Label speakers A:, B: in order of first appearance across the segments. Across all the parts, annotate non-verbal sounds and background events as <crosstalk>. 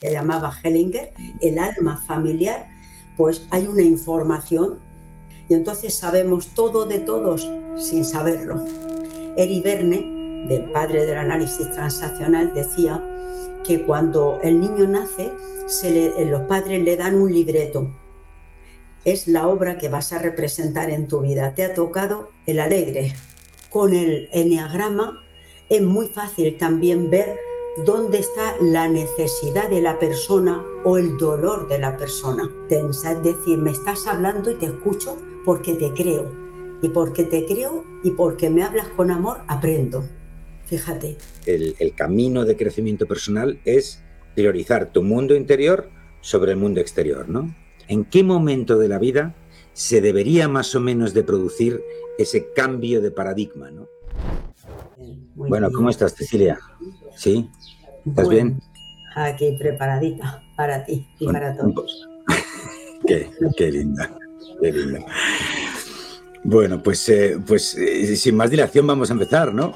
A: que llamaba Hellinger, el alma familiar, pues hay una información y entonces sabemos todo de todos sin saberlo. Eri Verne, del padre del análisis transaccional, decía que cuando el niño nace, los padres le dan un libreto. Es la obra que vas a representar en tu vida. Te ha tocado el alegre. Con el enneagrama es muy fácil también ver dónde está la necesidad de la persona o el dolor de la persona. Tensa, es decir, me estás hablando y te escucho porque te creo. Y porque te creo y porque me hablas con amor, aprendo. Fíjate.
B: El, camino de crecimiento personal es priorizar tu mundo interior sobre el mundo exterior, ¿no? ¿En qué momento de la vida se debería más o menos de producir ese cambio de paradigma, ¿no? bueno, ¿cómo estás, Cecilia? ¿Sí? ¿Estás bien?
A: Aquí preparadita para ti y para todos. <laughs>
B: qué, linda, qué linda. Bueno, pues, eh, pues eh, sin más dilación vamos a empezar, ¿no?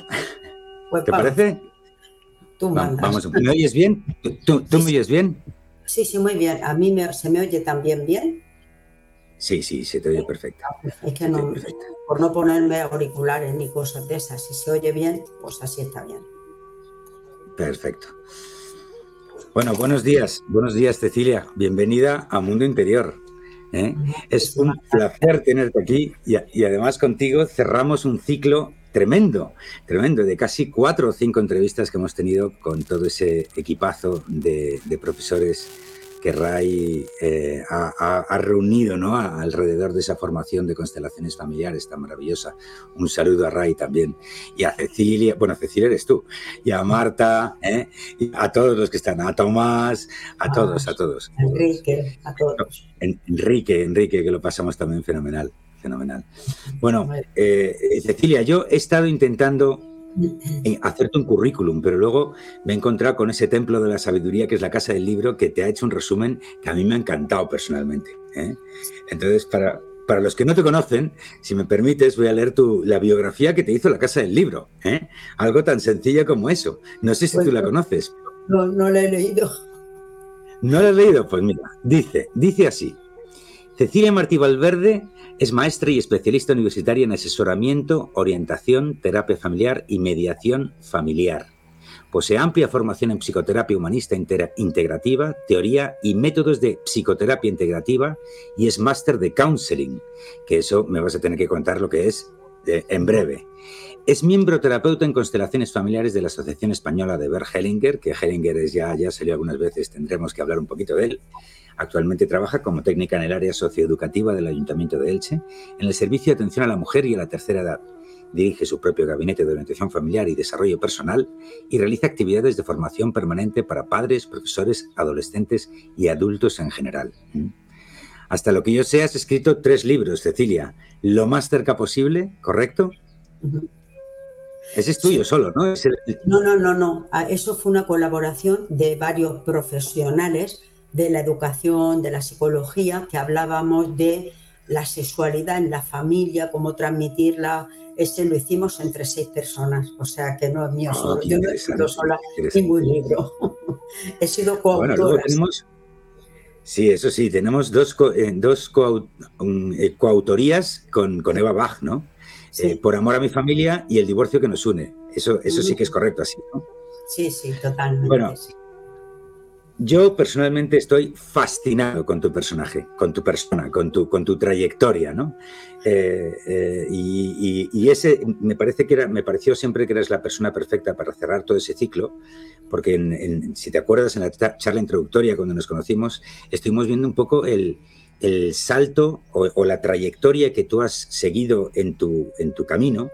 B: Pues ¿Te parece?
A: Tú mandas.
B: Vamos, ¿Me oyes bien? ¿Tú, me oyes bien?
A: Sí, sí, muy bien. ¿A mí me, se me oye también bien?
B: Sí, sí, se te oye perfecto.
A: Es que no, por no ponerme auriculares ni cosas de esas, si se oye bien, pues así está bien.
B: Perfecto. Bueno, buenos días, buenos días Cecilia, bienvenida a Mundo Interior. ¿eh? Es un placer tenerte aquí y, además contigo cerramos un ciclo tremendo, tremendo, de casi cuatro o cinco entrevistas que hemos tenido con todo ese equipazo de profesores que Ray eh, ha, reunido ¿no? alrededor de esa formación de constelaciones familiares tan maravillosa. Un saludo a Ray también. Y a Cecilia, bueno, Cecilia eres tú, y a Marta, ¿eh? y a todos los que están, a Tomás, a ah, todos, a todos.
A: Enrique, a todos.
B: Enrique, Enrique, que lo pasamos también fenomenal. Fenomenal. Bueno, eh, Cecilia, yo he estado intentando hacerte un currículum, pero luego me he encontrado con ese templo de la sabiduría que es la Casa del Libro, que te ha hecho un resumen que a mí me ha encantado personalmente. ¿eh? Entonces, para, para los que no te conocen, si me permites, voy a leer tu, la biografía que te hizo la Casa del Libro. ¿eh? Algo tan sencillo como eso. No sé si tú la conoces.
A: No, no la he leído.
B: ¿No la he leído? Pues mira, dice, dice así. Cecilia Martí Valverde es maestra y especialista universitaria en asesoramiento, orientación, terapia familiar y mediación familiar. Posee amplia formación en psicoterapia humanista integrativa, teoría y métodos de psicoterapia integrativa y es máster de counseling, que eso me vas a tener que contar lo que es eh, en breve. Es miembro terapeuta en constelaciones familiares de la Asociación Española de Bert Hellinger, que Hellinger es ya, ya salió algunas veces, tendremos que hablar un poquito de él. Actualmente trabaja como técnica en el área socioeducativa del Ayuntamiento de Elche, en el Servicio de Atención a la Mujer y a la Tercera Edad. Dirige su propio gabinete de orientación familiar y desarrollo personal y realiza actividades de formación permanente para padres, profesores, adolescentes y adultos en general. Hasta lo que yo sé, has escrito tres libros, Cecilia. Lo más cerca posible, ¿correcto? Ese es tuyo solo, ¿no?
A: No, no, no, no. Ah, eso fue una colaboración de varios profesionales de la educación, de la psicología, que hablábamos de la sexualidad en la familia, cómo transmitirla. Ese lo hicimos entre seis personas, o sea que no es mío ah, solo. Yo no he sido sola ningún libro. <laughs> he sido coautora.
B: sí, eso sí, tenemos dos, eh, dos eh, coautorías con, con, Eva Bach, ¿no? Eh, por amor a mi familia y el divorcio que nos une. Eso, eso sí que es correcto, así, ¿no?
A: Sí, sí, totalmente.
B: Bueno,
A: sí.
B: Yo personalmente estoy fascinado con tu personaje, con tu persona, con tu, con tu trayectoria, ¿no? Eh, eh, y, ese me parece que era, me pareció siempre que eres la persona perfecta para cerrar todo ese ciclo, porque si te acuerdas en la charla introductoria cuando nos conocimos, estuvimos viendo un poco el, salto o, la trayectoria que tú has seguido en tu, en tu camino,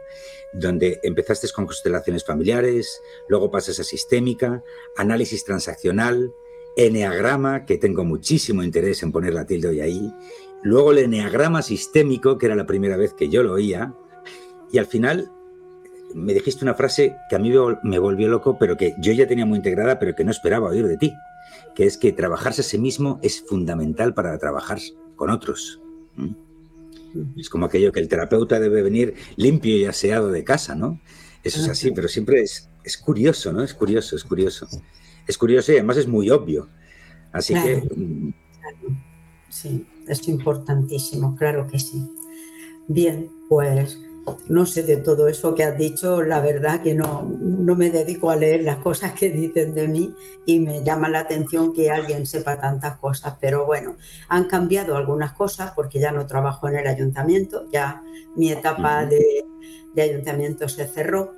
B: donde empezaste con constelaciones familiares, luego pasas a sistémica, análisis transaccional, eneagrama, que tengo muchísimo interés en poner la tilde hoy ahí, luego el eneagrama sistémico, que era la primera vez que yo lo oía, y al final me dijiste una frase que a mí me volvió loco, pero que yo ya tenía muy integrada, pero que no esperaba oír de ti, que es que trabajarse a sí mismo es fundamental para trabajar con otros. Es como aquello que el terapeuta debe venir limpio y aseado de casa, ¿no? Eso es así, pero siempre es, es curioso, ¿no? Es curioso, es curioso. Es curioso y además es muy obvio. Así que...
A: Sí, es importantísimo, claro que sí. Bien, pues no sé de todo eso que has dicho, la verdad que no, no me dedico a leer las cosas que dicen de mí y me llama la atención que alguien sepa tantas cosas, pero bueno, han cambiado algunas cosas porque ya no trabajo en el ayuntamiento, ya mi etapa de, de ayuntamiento se cerró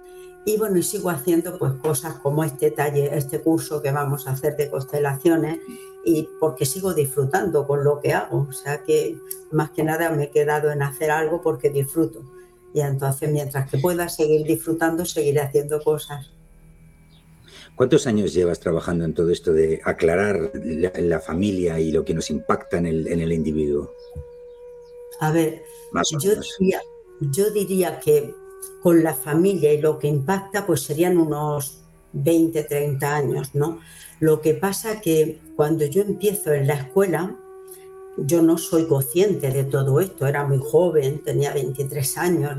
A: y bueno, y sigo haciendo pues cosas como este taller, este curso que vamos a hacer de constelaciones y porque sigo disfrutando con lo que hago, o sea que más que nada me he quedado en hacer algo porque disfruto y entonces, mientras que pueda seguir disfrutando, seguiré haciendo cosas.
B: ¿Cuántos años llevas trabajando en todo esto de aclarar la, familia y lo que nos impacta en el, individuo?
A: A ver, yo, diría, yo diría que con la familia y lo que impacta, pues serían unos 20, 30 años, ¿no? Lo que pasa que cuando yo empiezo en la escuela, yo no soy consciente de todo esto, era muy joven, tenía 23 años,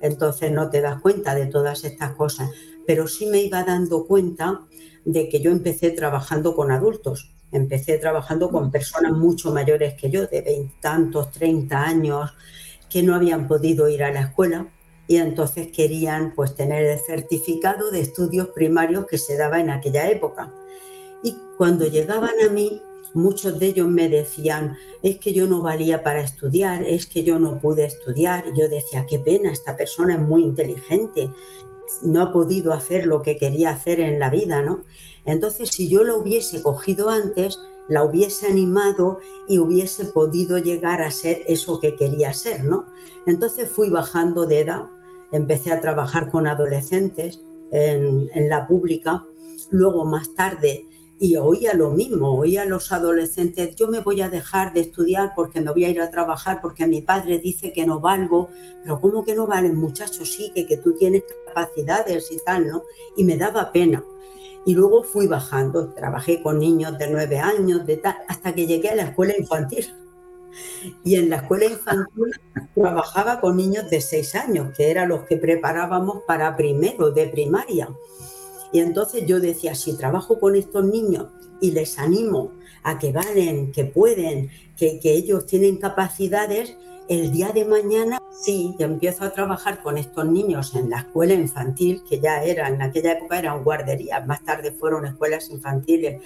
A: entonces no te das cuenta de todas estas cosas, pero sí me iba dando cuenta de que yo empecé trabajando con adultos, empecé trabajando con personas mucho mayores que yo, de veintantos, treinta años, que no habían podido ir a la escuela y entonces querían pues tener el certificado de estudios primarios que se daba en aquella época. Y cuando llegaban a mí, muchos de ellos me decían, es que yo no valía para estudiar, es que yo no pude estudiar. Yo decía, qué pena, esta persona es muy inteligente, no ha podido hacer lo que quería hacer en la vida, ¿no? Entonces, si yo lo hubiese cogido antes, la hubiese animado y hubiese podido llegar a ser eso que quería ser, ¿no? Entonces fui bajando de edad, empecé a trabajar con adolescentes en, en la pública, luego más tarde y oía lo mismo, oía a los adolescentes, yo me voy a dejar de estudiar porque me voy a ir a trabajar, porque mi padre dice que no valgo, pero ¿cómo que no valen muchachos? Sí, que, que tú tienes capacidades y tal, ¿no? Y me daba pena. Y luego fui bajando, trabajé con niños de nueve años, de tal, hasta que llegué a la escuela infantil. Y en la escuela infantil trabajaba con niños de seis años, que eran los que preparábamos para primero de primaria. Y entonces yo decía, si trabajo con estos niños y les animo a que valen, que pueden, que, ellos tienen capacidades, el día de mañana sí, empiezo a trabajar con estos niños en la escuela infantil, que ya era, en aquella época eran guarderías, más tarde fueron escuelas infantiles,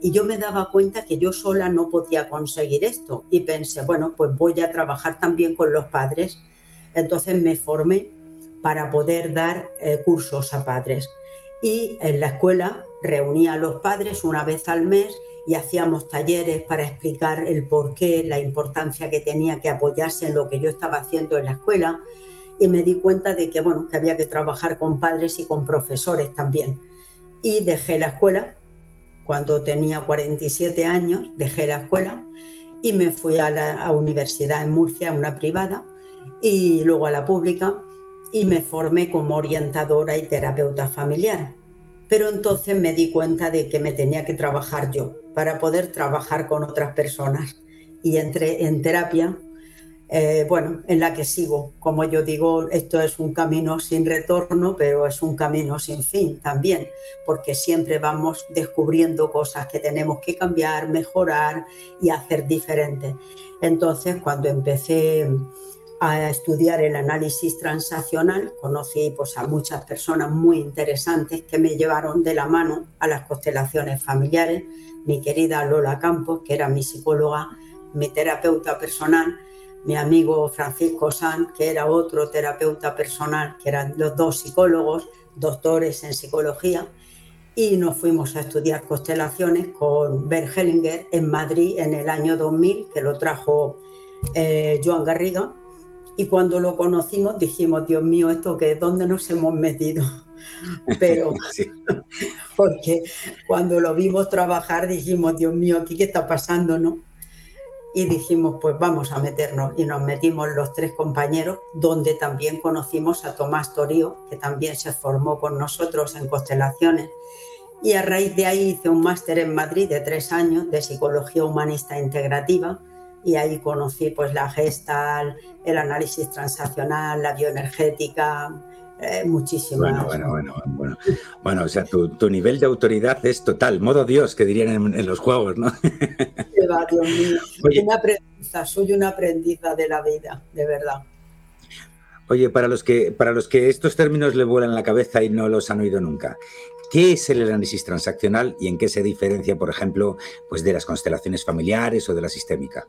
A: y yo me daba cuenta que yo sola no podía conseguir esto, y pensé, bueno, pues voy a trabajar también con los padres. Entonces me formé para poder dar eh, cursos a padres y en la escuela reunía a los padres una vez al mes y hacíamos talleres para explicar el porqué, la importancia que tenía que apoyarse en lo que yo estaba haciendo en la escuela. Y me di cuenta de que bueno, que había que trabajar con padres y con profesores también. Y dejé la escuela. Cuando tenía 47 años, dejé la escuela y me fui a la universidad en Murcia, una privada, y luego a la pública y me formé como orientadora y terapeuta familiar. Pero entonces me di cuenta de que me tenía que trabajar yo para poder trabajar con otras personas. Y entré en terapia, eh, bueno, en la que sigo. Como yo digo, esto es un camino sin retorno, pero es un camino sin fin también, porque siempre vamos descubriendo cosas que tenemos que cambiar, mejorar y hacer diferente. Entonces, cuando empecé a estudiar el análisis transaccional, conocí pues, a muchas personas muy interesantes que me llevaron de la mano a las constelaciones familiares. Mi querida Lola Campos, que era mi psicóloga, mi terapeuta personal, mi amigo Francisco Sanz, que era otro terapeuta personal, que eran los dos psicólogos, doctores en psicología, y nos fuimos a estudiar constelaciones con Bert Hellinger en Madrid en el año 2000, que lo trajo eh, Joan Garriga, y cuando lo conocimos dijimos, Dios mío, ¿esto qué es? ¿Dónde nos hemos metido? <laughs> Pero, <laughs> porque cuando lo vimos trabajar dijimos, Dios mío, ¿aquí qué está pasando, no? Y dijimos, pues vamos a meternos. Y nos metimos los tres compañeros, donde también conocimos a Tomás Torío, que también se formó con nosotros en constelaciones. Y a raíz de ahí hice un máster en Madrid de tres años de psicología humanista integrativa y ahí conocí pues la gestal, el análisis transaccional, la bioenergética, eh, muchísimo.
B: Bueno, bueno, bueno, bueno. Bueno, o sea, tu, nivel de autoridad es total, modo Dios, que dirían en, los juegos, ¿no? <laughs>
A: Va, Dios mío. Una aprendiza, soy una aprendiza de la vida, de verdad.
B: Oye, para los que, para los que estos términos le vuelan la cabeza y no los han oído nunca, ¿qué es el análisis transaccional y en qué se diferencia, por ejemplo, pues de las constelaciones familiares o de la sistémica?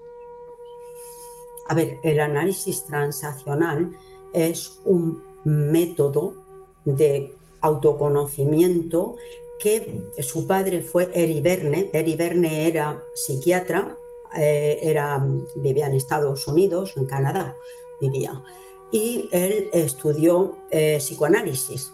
A: A ver, el análisis transaccional es un método de autoconocimiento que su padre fue Eri Verne. Eri Verne era psiquiatra, eh, era, vivía en Estados Unidos, en Canadá vivía y él estudió eh, psicoanálisis.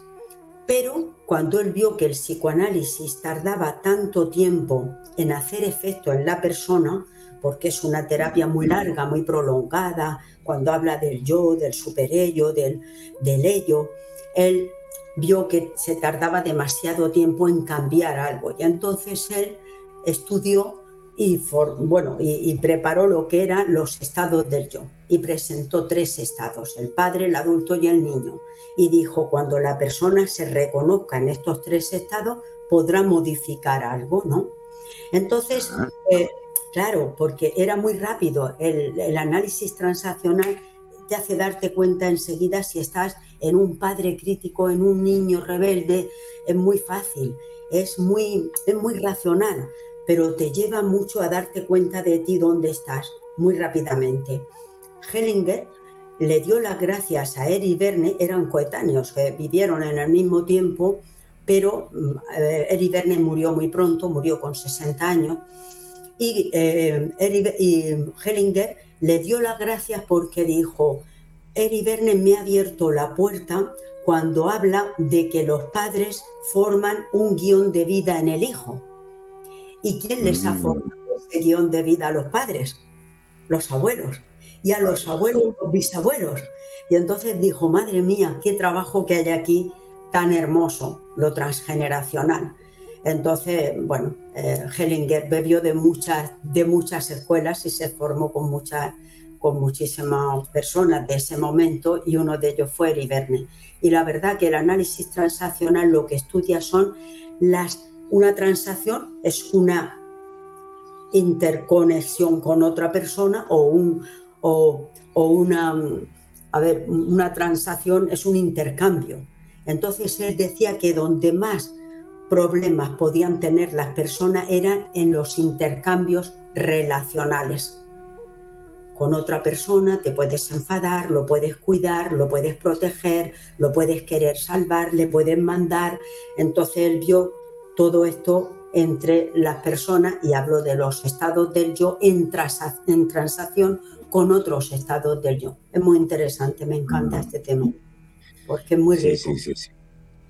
A: Pero cuando él vio que el psicoanálisis tardaba tanto tiempo en hacer efecto en la persona, porque es una terapia muy larga, muy prolongada, cuando habla del yo, del superello, del, del ello, él vio que se tardaba demasiado tiempo en cambiar algo. Y entonces él estudió y, bueno, y, preparó lo que eran los estados del yo y presentó tres estados, el padre, el adulto y el niño. Y dijo, cuando la persona se reconozca en estos tres estados, podrá modificar algo, ¿no? Entonces, eh, claro, porque era muy rápido, el, análisis transaccional te hace darte cuenta enseguida si estás en un padre crítico, en un niño rebelde, es muy fácil, es muy, es muy racional pero te lleva mucho a darte cuenta de ti dónde estás muy rápidamente. Hellinger le dio las gracias a Eri Verne, eran coetáneos, que vivieron en el mismo tiempo, pero mm, eh, Eri Verne murió muy pronto, murió con 60 años, y, eh, y Hellinger le dio las gracias porque dijo, Eri Verne me ha abierto la puerta cuando habla de que los padres forman un guion de vida en el hijo. ¿Y quién les ha mm. formado ese guion de vida a los padres? Los abuelos. Y a los abuelos, los bisabuelos. Y entonces dijo, madre mía, qué trabajo que hay aquí tan hermoso, lo transgeneracional. Entonces, bueno, eh, Hellinger bebió de muchas, de muchas escuelas y se formó con, muchas, con muchísimas personas de ese momento y uno de ellos fue Eri Y la verdad que el análisis transaccional lo que estudia son las una transacción es una interconexión con otra persona o, un, o, una, a ver, una transacción es un intercambio. Entonces él decía que donde más problemas podían tener las personas eran en los intercambios relacionales. Con otra persona te puedes enfadar, lo puedes cuidar, lo puedes proteger, lo puedes querer salvar, le puedes mandar. Entonces él vio todo esto entre las personas y hablo de los estados del yo en, transacción con otros estados del yo. Es muy interesante, me encanta mm. este tema, porque es muy rico. Sí, sí, sí.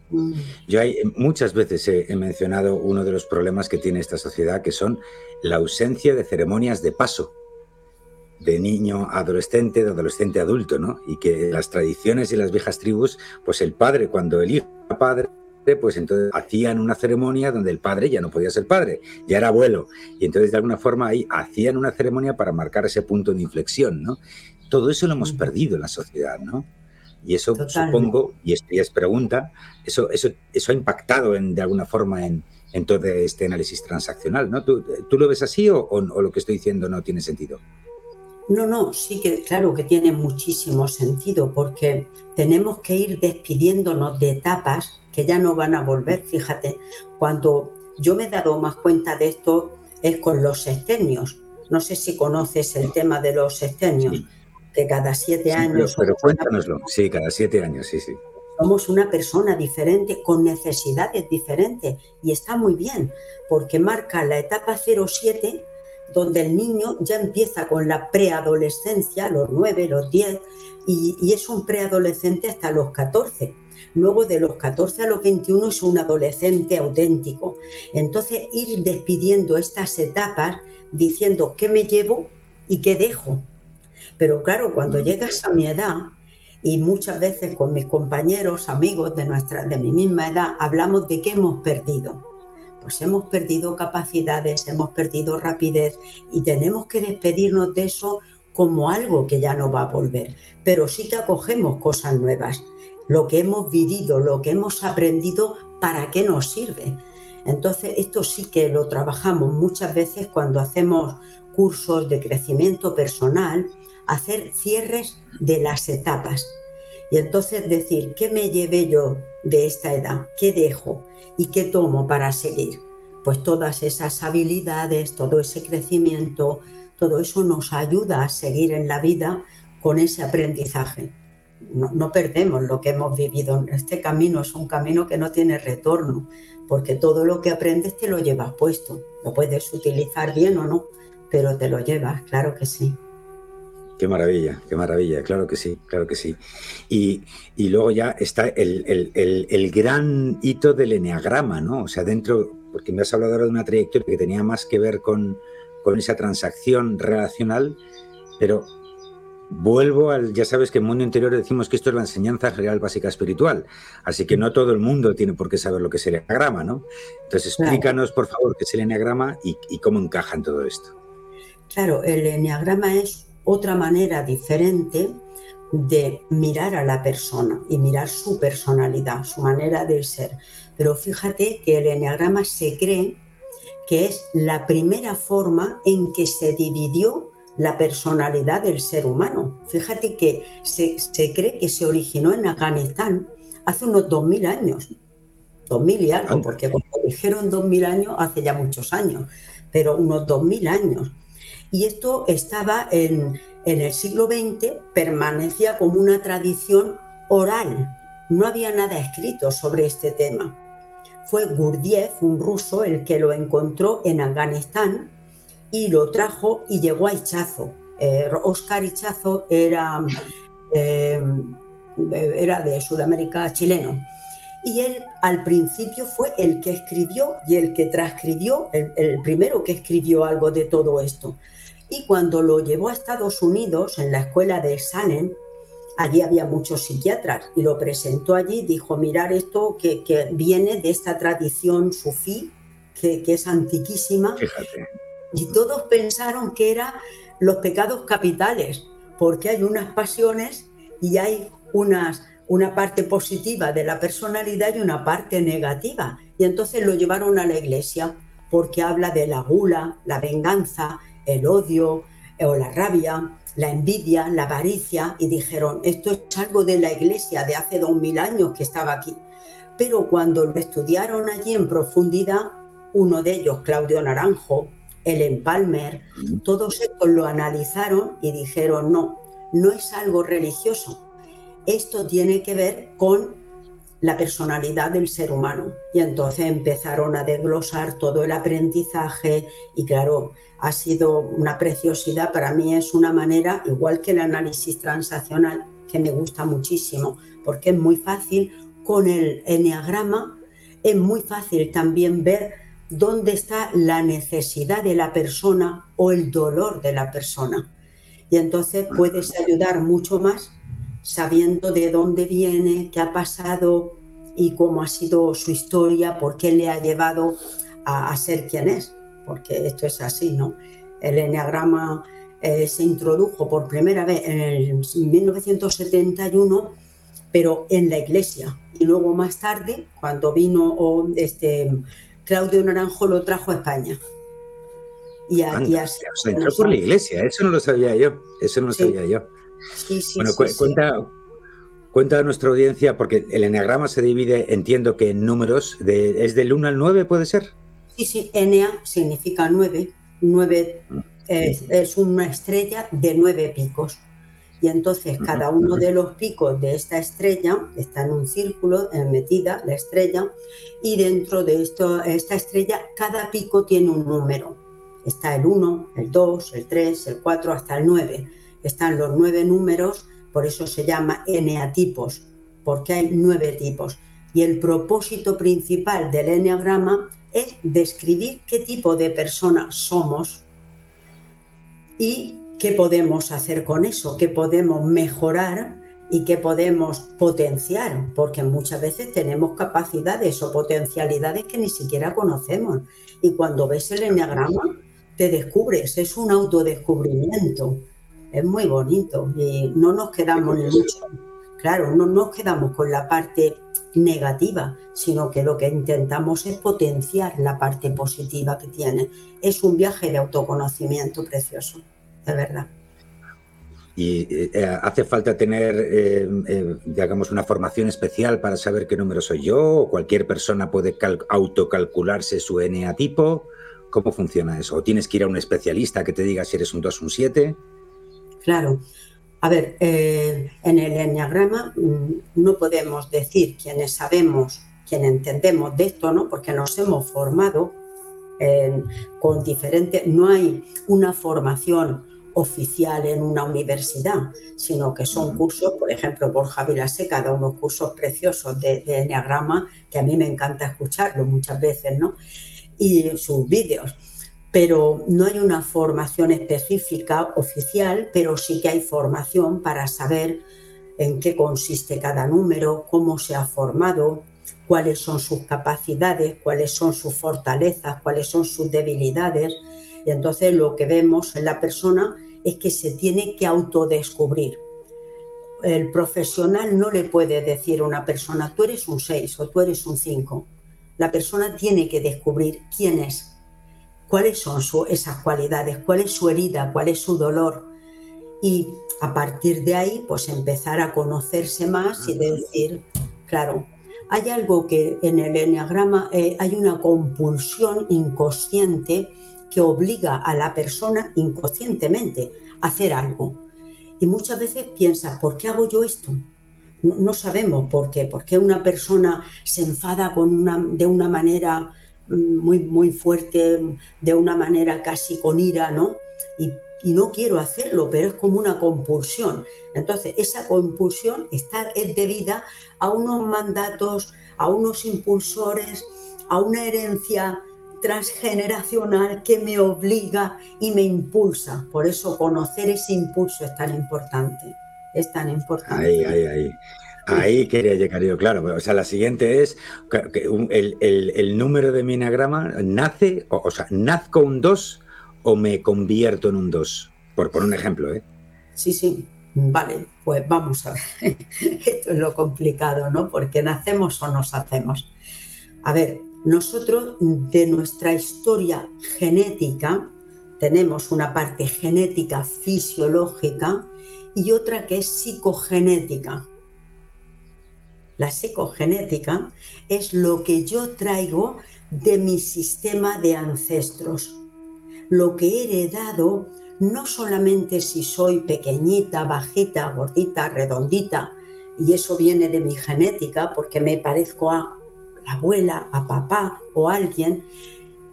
B: Mm. Yo hay, muchas veces he, mencionado uno de los problemas que tiene esta sociedad, que son la ausencia de ceremonias de paso de niño a adolescente, de adolescente a adulto, ¿no? Y que las tradiciones y las viejas tribus, pues el padre, cuando el hijo era padre, pues entonces hacían una ceremonia donde el padre ya no podía ser padre, ya era abuelo. Y entonces de alguna forma ahí hacían una ceremonia para marcar ese punto de inflexión, ¿no? Todo eso lo hemos perdido en la sociedad, ¿no? Y eso supongo, y esto ya es pregunta, eso, eso, eso ha impactado en, de alguna forma en, en todo este análisis transaccional, ¿no? ¿Tú, lo ves así o, o lo que estoy diciendo no tiene sentido?
A: No, no, sí que claro que tiene muchísimo sentido porque tenemos que ir despidiéndonos de etapas que ya no van a volver. Fíjate, cuando yo me he dado más cuenta de esto es con los sextenios. No sé si conoces el tema de los sextenios, que cada siete años...
B: Pero, cuéntanoslo, sí, cada siete años, sí, sí.
A: Somos una persona diferente, con necesidades diferentes, y está muy bien, porque marca la etapa 07 donde el niño ya empieza con la preadolescencia, los 9, los 10, y, es un preadolescente hasta los 14. Luego de los 14 a los 21 es un adolescente auténtico. Entonces ir despidiendo estas etapas diciendo qué me llevo y qué dejo. Pero claro, cuando llegas a mi edad, y muchas veces con mis compañeros, amigos de, nuestra, de mi misma edad, hablamos de qué hemos perdido pues hemos perdido capacidades, hemos perdido rapidez y tenemos que despedirnos de eso como algo que ya no va a volver. Pero sí que acogemos cosas nuevas. lo que hemos vivido, lo que hemos aprendido, ¿para qué nos sirve? Entonces, esto sí que lo trabajamos muchas veces cuando hacemos cursos de crecimiento personal, hacer cierres de las etapas. Y entonces decir, ¿qué me llevé yo de esta edad? ¿Qué dejo? ¿Y qué tomo para seguir? Pues todas esas habilidades, todo ese crecimiento, todo eso nos ayuda a seguir en la vida con ese aprendizaje. No, perdemos lo que hemos vivido. Este camino es un camino que no tiene retorno, porque todo lo que aprendes te lo llevas puesto. Lo puedes utilizar bien o no, pero te lo llevas, claro que sí.
B: Qué maravilla, qué maravilla, claro que sí, claro que sí. Y, luego ya está el, gran hito del eneagrama, ¿no? O sea, dentro, porque me has hablado ahora de una trayectoria que tenía más que ver con, con esa transacción relacional, pero vuelvo al, ya sabes que en mundo interior decimos que esto es la enseñanza real básica espiritual, así que no todo el mundo tiene por qué saber lo que es el enneagrama, ¿no? Entonces explícanos, por favor, qué es el enneagrama y, cómo encaja en todo esto.
A: Claro, el enneagrama es otra manera diferente de mirar a la persona y mirar su personalidad, su manera de ser. Pero fíjate que el enneagrama se cree que es la primera forma en que se dividió la personalidad del ser humano. Fíjate que se, cree que se originó en Afganistán hace unos 2000 años. 2000 y algo, porque como dijeron 2000 años, hace ya muchos años, pero unos 2000 años. Y esto estaba en, en el siglo XX, permanecía como una tradición oral. No había nada escrito sobre este tema. Fue Gurdjieff, un ruso, el que lo encontró en Afganistán y lo trajo y llegó a Ichazo. Oscar eh, Ichazo era, eh, era de Sudamérica chileno. Y él al principio fue el que escribió y el que transcribió, el, primero que escribió algo de todo esto. Y cuando lo llevó a Estados Unidos, en la escuela de Salem, allí había muchos psiquiatras y lo presentó allí, dijo, mirar esto que, viene de esta tradición sufí, que, que es antiquísima. Fíjate y todos pensaron que eran los pecados capitales, porque hay unas pasiones y hay unas, una parte positiva de la personalidad y una parte negativa. Y entonces lo llevaron a la iglesia porque habla de la gula, la venganza, el odio eh, o la rabia, la envidia, la avaricia, y dijeron, esto es algo de la iglesia de hace dos mil años que estaba aquí. Pero cuando lo estudiaron allí en profundidad, uno de ellos, Claudio Naranjo, el Empalmer, todos estos lo analizaron y dijeron, no, no es algo religioso, esto tiene que ver con la personalidad del ser humano. Y entonces empezaron a desglosar todo el aprendizaje y claro, ha sido una preciosidad, para mí es una manera, igual que el análisis transaccional, que me gusta muchísimo, porque es muy fácil, con el enneagrama es muy fácil también ver dónde está la necesidad de la persona o el dolor de la persona. Y entonces puedes ayudar mucho más sabiendo de dónde viene, qué ha pasado y cómo ha sido su historia, por qué le ha llevado a, ser quien es, porque esto es así, ¿no? El enneagrama eh, se introdujo por primera vez en el 1971, pero en la iglesia. Y luego más tarde, cuando vino este, Claudio Naranjo lo trajo a España.
B: Y, así, entró por la iglesia, eso no lo sabía yo, eso no lo sabía yo. Sí, sí, bueno, cuenta, cuenta a nuestra audiencia, porque el eneagrama se divide, entiendo que en números, de, ¿es del 1 al 9, puede ser?
A: Sí, sí, Enea significa 9, 9 mm, es, una estrella de nueve picos. Y entonces cada uno de los picos de esta estrella está en un círculo eh, metida la estrella y dentro de esto, esta estrella cada pico tiene un número. Está el 1, el 2, el 3, el 4 hasta el 9. Están los nueve números, por eso se llama eneatipos, porque hay nueve tipos. Y el propósito principal del eneagrama es describir qué tipo de persona somos y qué podemos hacer con eso, qué podemos mejorar y qué podemos potenciar, porque muchas veces tenemos capacidades o potencialidades que ni siquiera conocemos. Y cuando ves el enneagrama, te descubres, es un autodescubrimiento. Es muy bonito y no nos quedamos mucho, claro, no nos quedamos con la parte negativa, sino que lo que intentamos es potenciar la parte positiva que tiene. Es un viaje de autoconocimiento precioso, de verdad.
B: Y eh, hace falta tener, eh, eh, digamos, una formación especial para saber qué número soy yo, o cualquier persona puede autocalcularse su NA tipo. ¿Cómo funciona eso? ¿O tienes que ir a un especialista que te diga si eres un 2 o un 7?
A: Claro, a ver, eh, en el enneagrama mm, no podemos decir quienes sabemos, quienes entendemos de esto, ¿no? Porque nos hemos formado con diferentes, no hay una formación oficial en una universidad, sino que son cursos, por ejemplo, por Javier Seca da unos cursos preciosos de, de enneagrama que a mí me encanta escucharlo muchas veces, ¿no? Y sus vídeos pero no hay una formación específica oficial, pero sí que hay formación para saber en qué consiste cada número, cómo se ha formado, cuáles son sus capacidades, cuáles son sus fortalezas, cuáles son sus debilidades. Y entonces lo que vemos en la persona es que se tiene que autodescubrir. El profesional no le puede decir a una persona, tú eres un 6 o tú eres un 5. La persona tiene que descubrir quién es, cuáles son esas cualidades, cuál es su herida, cuál es su dolor. Y a partir de ahí, pues empezar a conocerse más y decir, claro, hay algo que en el enneagrama eh, hay una compulsión inconsciente que obliga a la persona inconscientemente a hacer algo. Y muchas veces piensas, ¿por qué hago yo esto? No, sabemos por qué. ¿Por qué una persona se enfada con una, de una manera muy, muy fuerte, de una manera casi con ira, ¿no? Y, no quiero hacerlo, pero es como una compulsión. Entonces, esa compulsión está, es debida a unos mandatos, a unos impulsores, a una herencia transgeneracional que me obliga y me impulsa. Por eso conocer ese impulso es tan importante. Es tan importante.
B: Ahí, ahí, ahí. Ahí quería llegar yo, claro. O sea, la siguiente es que el, número de mi enagrama nace, o, sea, nazco un 2 o me convierto en un 2, por poner un ejemplo, ¿eh?
A: Sí, sí. Vale, pues vamos a ver. <laughs> Esto es lo complicado, ¿no? Porque nacemos o nos hacemos. A ver, nosotros de nuestra historia genética tenemos una parte genética fisiológica y otra que es psicogenética la psicogenética, es lo que yo traigo de mi sistema de ancestros. Lo que he heredado no solamente si soy pequeñita, bajita, gordita, redondita, y eso viene de mi genética porque me parezco a la abuela, a papá o a alguien,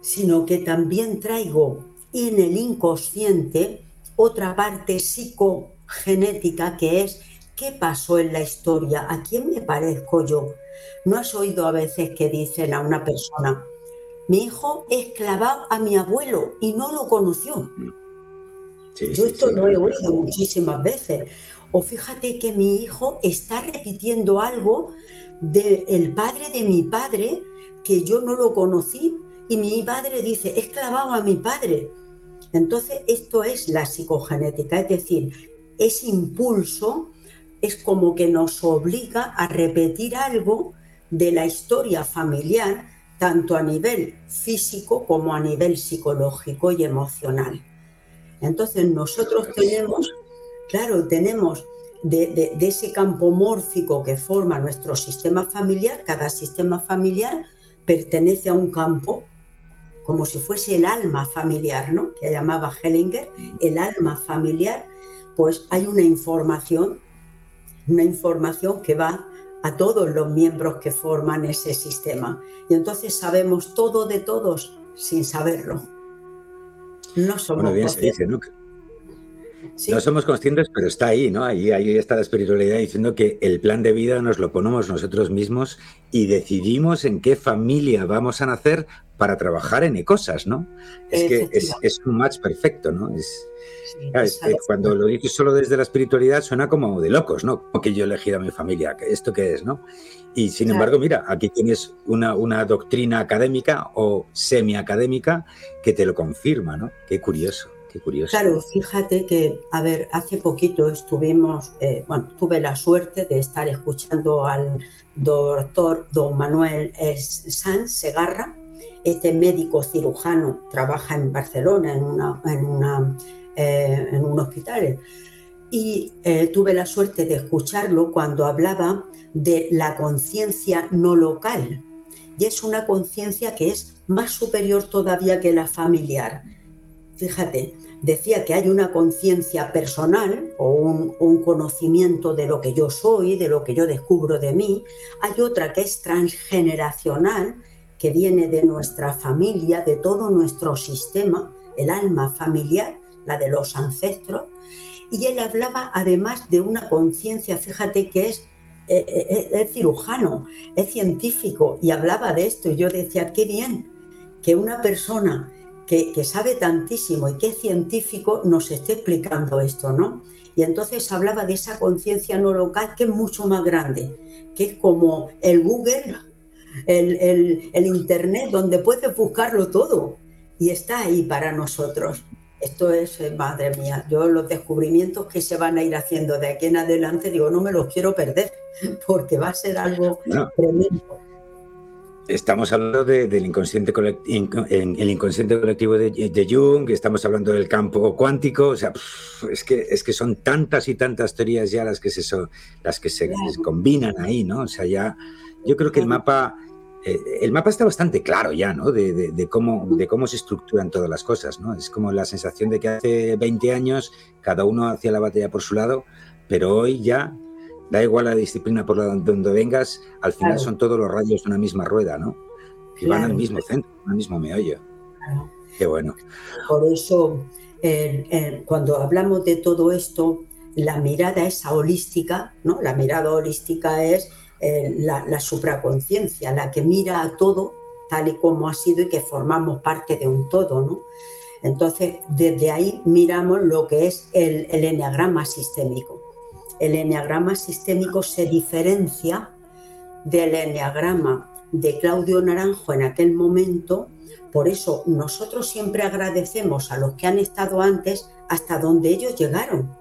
A: sino que también traigo en el inconsciente otra parte psicogenética que es ¿Qué pasó en la historia? ¿A quién me parezco yo? ¿No has oído a veces que dicen a una persona, mi hijo es clavado a mi abuelo y no lo conoció? yo esto lo he oído muchísimas veces. O fíjate que mi hijo está repitiendo algo del padre de mi padre que yo no lo conocí y mi padre dice, es clavado a mi padre. Entonces, esto es la psicogenética, es decir, ese impulso es como que nos obliga a repetir algo de la historia familiar, tanto a nivel físico como a nivel psicológico y emocional. Entonces nosotros tenemos, claro, tenemos de, ese campo mórfico que forma nuestro sistema familiar, cada sistema familiar pertenece a un campo como si fuese el alma familiar, ¿no? Que llamaba Hellinger, el alma familiar, pues hay una información una información que va a todos los miembros que forman ese sistema. Y entonces sabemos todo de todos sin saberlo. No somos conscientes.
B: No somos conscientes, pero está ahí, ¿no? Ahí, ahí está la espiritualidad diciendo que el plan de vida nos lo ponemos nosotros mismos y decidimos en qué familia vamos a nacer para trabajar en cosas, ¿no? Es que es, un match perfecto, ¿no? Es, cuando lo dices solo desde la espiritualidad suena como de locos, ¿no? Como que yo he elegido a mi familia, ¿esto qué es, no? Y sin embargo, mira, aquí tienes una, una doctrina académica o semiacadémica que te lo confirma, ¿no? Qué curioso. Curioso.
A: Claro, fíjate que, a ver, hace poquito estuvimos, eh, bueno, tuve la suerte de estar escuchando al doctor don Manuel Sanz Segarra, este médico cirujano, trabaja en Barcelona en, una, en, eh, un hospital y eh, tuve la suerte de escucharlo cuando hablaba de la conciencia no local. Y es una conciencia que es más superior todavía que la familiar. Fíjate, decía que hay una conciencia personal o un, conocimiento de lo que yo soy, de lo que yo descubro de mí. Hay otra que es transgeneracional, que viene de nuestra familia, de todo nuestro sistema, el alma familiar, la de los ancestros y él hablaba además de una conciencia, fíjate que es, eh, eh, eh, cirujano, es científico, y hablaba de esto, y yo decía, qué bien que una persona que, que sabe tantísimo y que es científico nos esté explicando esto, ¿no? Y entonces hablaba de esa conciencia no local que es mucho más grande, que es como el Google, el, el, el Internet, donde puedes buscarlo todo y está ahí para nosotros. Esto es, eh, madre mía, yo los descubrimientos que se van a ir haciendo de aquí en adelante, digo, no me los quiero perder, <laughs> porque va a ser algo tremendo.
B: Estamos hablando del inconsciente, el inconsciente colectivo de, Jung, estamos hablando del campo cuántico, o sea, es que, es que son tantas y tantas teorías ya las que se, las que se, combinan ahí, ¿no? O sea, ya, yo creo que el mapa eh, el mapa está bastante claro ya, ¿no? De, cómo, de cómo se estructuran todas las cosas, ¿no? Es como la sensación de que hace 20 años cada uno hacía la batalla por su lado, pero hoy ya da igual la disciplina por donde vengas, al final son todos los rayos de una misma rueda, ¿no? Que van al mismo centro, al mismo meollo. Qué bueno.
A: Por eso, cuando hablamos de todo esto, la mirada esa holística, ¿no? La mirada holística es eh, la, la supraconciencia, la que mira a todo tal y como ha sido y que formamos parte de un todo, ¿no? Entonces, desde ahí miramos lo que es el, el enneagrama sistémico. El enneagrama sistémico se diferencia del enneagrama de Claudio Naranjo en aquel momento. Por eso nosotros siempre agradecemos a los que han estado antes hasta donde ellos llegaron,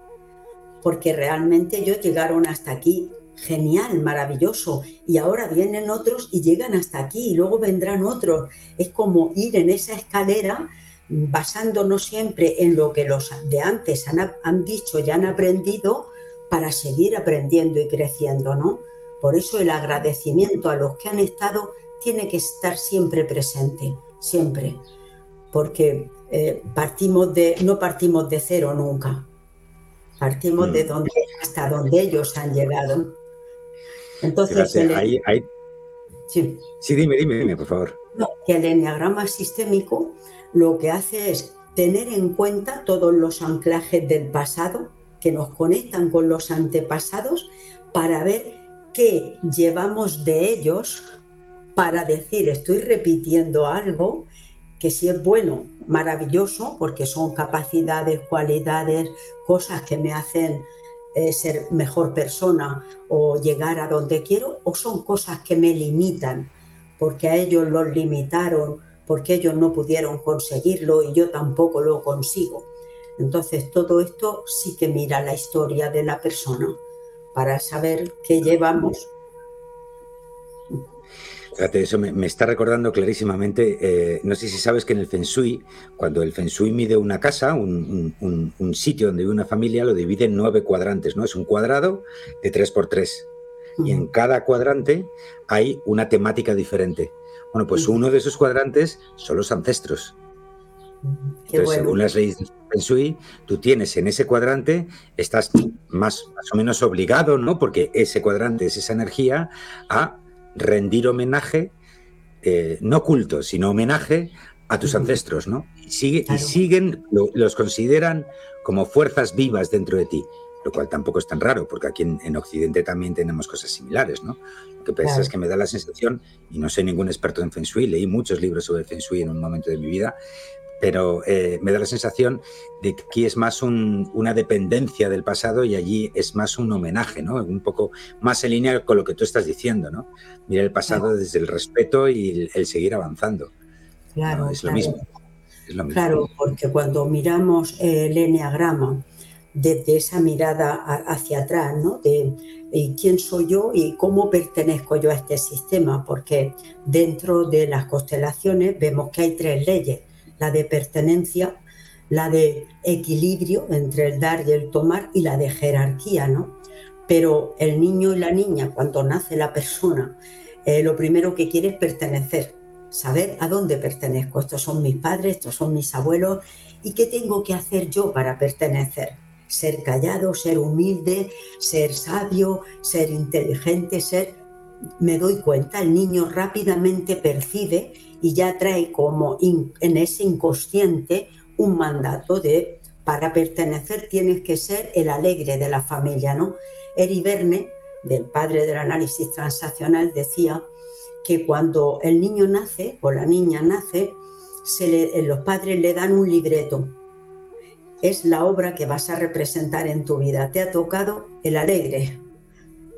A: porque realmente ellos llegaron hasta aquí genial, maravilloso. Y ahora vienen otros y llegan hasta aquí y luego vendrán otros. Es como ir en esa escalera basándonos siempre en lo que los de antes han, dicho y han aprendido para seguir aprendiendo y creciendo, ¿no? Por eso el agradecimiento a los que han estado tiene que estar siempre presente, siempre, porque eh, partimos de, no partimos de cero nunca, partimos de mm. donde, hasta donde ellos han llegado.
B: Entonces, Sí. dime, dime, dime, por favor.
A: que el enneagrama sistémico lo que hace es tener en cuenta todos los anclajes del pasado que nos conectan con los antepasados para ver qué llevamos de ellos para decir estoy repitiendo algo que si es bueno, maravilloso, porque son capacidades, cualidades, cosas que me hacen eh, ser mejor persona o llegar a donde quiero, o son cosas que me limitan, porque a ellos los limitaron, porque ellos no pudieron conseguirlo y yo tampoco lo consigo. Entonces todo esto sí que mira la historia de la persona para saber qué llevamos
B: Fíjate, eso me, está recordando clarísimamente, eh, no sé si sabes que en el Feng Shui, cuando el Feng Shui mide una casa, un, sitio donde vive una familia, lo divide en nueve cuadrantes, ¿no? Es un cuadrado de tres por tres. Y en cada cuadrante hay una temática diferente. Bueno, pues uno de esos cuadrantes son los ancestros. Entonces, según las leyes Feng Shui, tú tienes en ese cuadrante, estás más, más o menos obligado, ¿no? Porque ese cuadrante es esa energía a rendir homenaje, eh, no culto, sino homenaje a tus ancestros, ¿no? Y, sigue, y siguen, los consideran como fuerzas vivas dentro de ti, lo cual tampoco es tan raro, porque aquí en, Occidente también tenemos cosas similares, ¿no? Lo que pasa es que me da la sensación, y no soy ningún experto en Feng Shui, leí muchos libros sobre Feng Shui en un momento de mi vida, pero eh, me da la sensación de que aquí es más una dependencia del pasado y allí es más un homenaje, ¿no? Un poco más en línea con lo que tú estás diciendo, ¿no? Mira el pasado desde el respeto y el, seguir avanzando.
A: Claro,
B: es lo mismo.
A: Claro, porque cuando miramos el enneagrama desde esa mirada hacia atrás, ¿no? De quién soy yo y cómo pertenezco yo a este sistema, porque dentro de las constelaciones vemos que hay tres leyes, la de pertenencia, la de equilibrio entre el dar y el tomar y la de jerarquía, ¿no? Pero el niño y la niña, cuando nace la persona, eh, lo primero que quiere es pertenecer, saber a dónde pertenezco. Estos son mis padres, estos son mis abuelos, ¿y qué tengo que hacer yo para pertenecer? Ser callado, ser humilde, ser sabio, ser inteligente, ser... Me doy cuenta, el niño rápidamente percibe y ya trae como en ese inconsciente un mandato de para pertenecer tienes que ser el alegre de la familia, ¿no? Eri Verne, del padre del análisis transaccional, decía que cuando el niño nace o la niña nace, se los padres le dan un libreto. Es la obra que vas a representar en tu vida. Te ha tocado el alegre.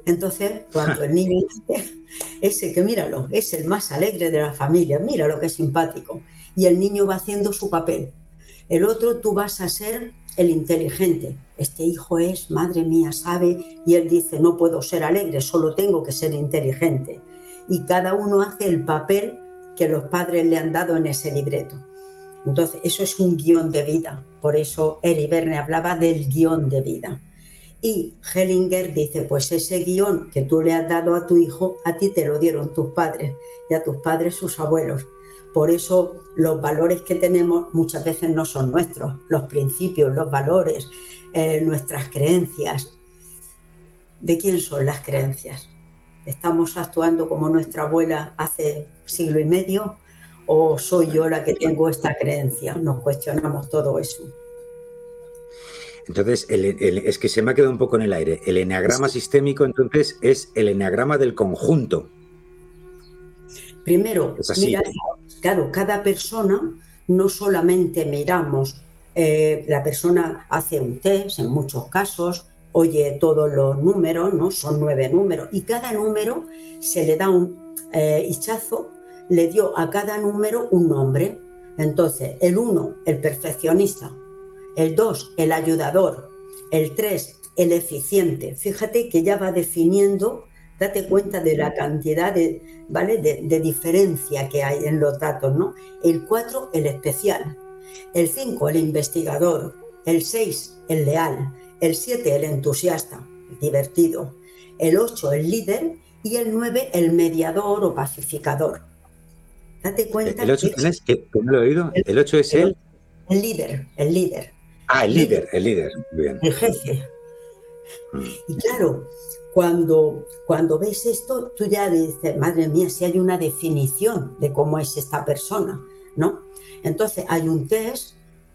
A: Entonces, cuando el niño ese que míralo, es el más alegre de la familia, mira lo que es simpático. Y el niño va haciendo su papel. El otro tú vas a ser el inteligente. Este hijo es, madre mía, sabe, y él dice, no puedo ser alegre, solo tengo que ser inteligente. Y cada uno hace el papel que los padres le han dado en ese libreto. Entonces, eso es un guion de vida. Por eso Eri Verne hablaba del guion de vida. Y Hellinger dice, pues ese guion que tú le has dado a tu hijo, a ti te lo dieron tus padres y a tus padres sus abuelos. Por eso los valores que tenemos muchas veces no son nuestros, los principios, los valores, eh, nuestras creencias. ¿De quién son las creencias? ¿Estamos actuando como nuestra abuela hace siglo y medio o soy yo la que tengo esta creencia? Nos cuestionamos todo eso.
B: Entonces, es que se me ha quedado un poco en el aire. El eneagrama sistémico, entonces, es el eneagrama del conjunto.
A: Primero, mira, Claro, cada persona no solamente miramos, eh, la persona hace un test en muchos casos, oye todos los números, ¿no? Son nueve números, y cada número se le da un eh, hichazo, le dio a cada número un nombre. Entonces, el uno, el perfeccionista, el dos, el ayudador, el tres, el eficiente. Fíjate que ya va definiendo date cuenta de la cantidad de, ¿vale? de, diferencia que hay en los datos, ¿no? El 4, el especial. El 5, el investigador. El 6, el leal. El 7, el entusiasta, el divertido. El 8, el líder. Y el 9, el mediador o pacificador.
B: Date cuenta. ¿El 8 es, que, no lo he oído? El 8 es el...
A: El líder, el líder.
B: Ah, el líder, el líder. Bien.
A: El jefe. Mm. Y claro, cuando, cuando ves esto, tú ya dices, madre mía, si hay una definición de cómo es esta persona, ¿no? Entonces hay un test,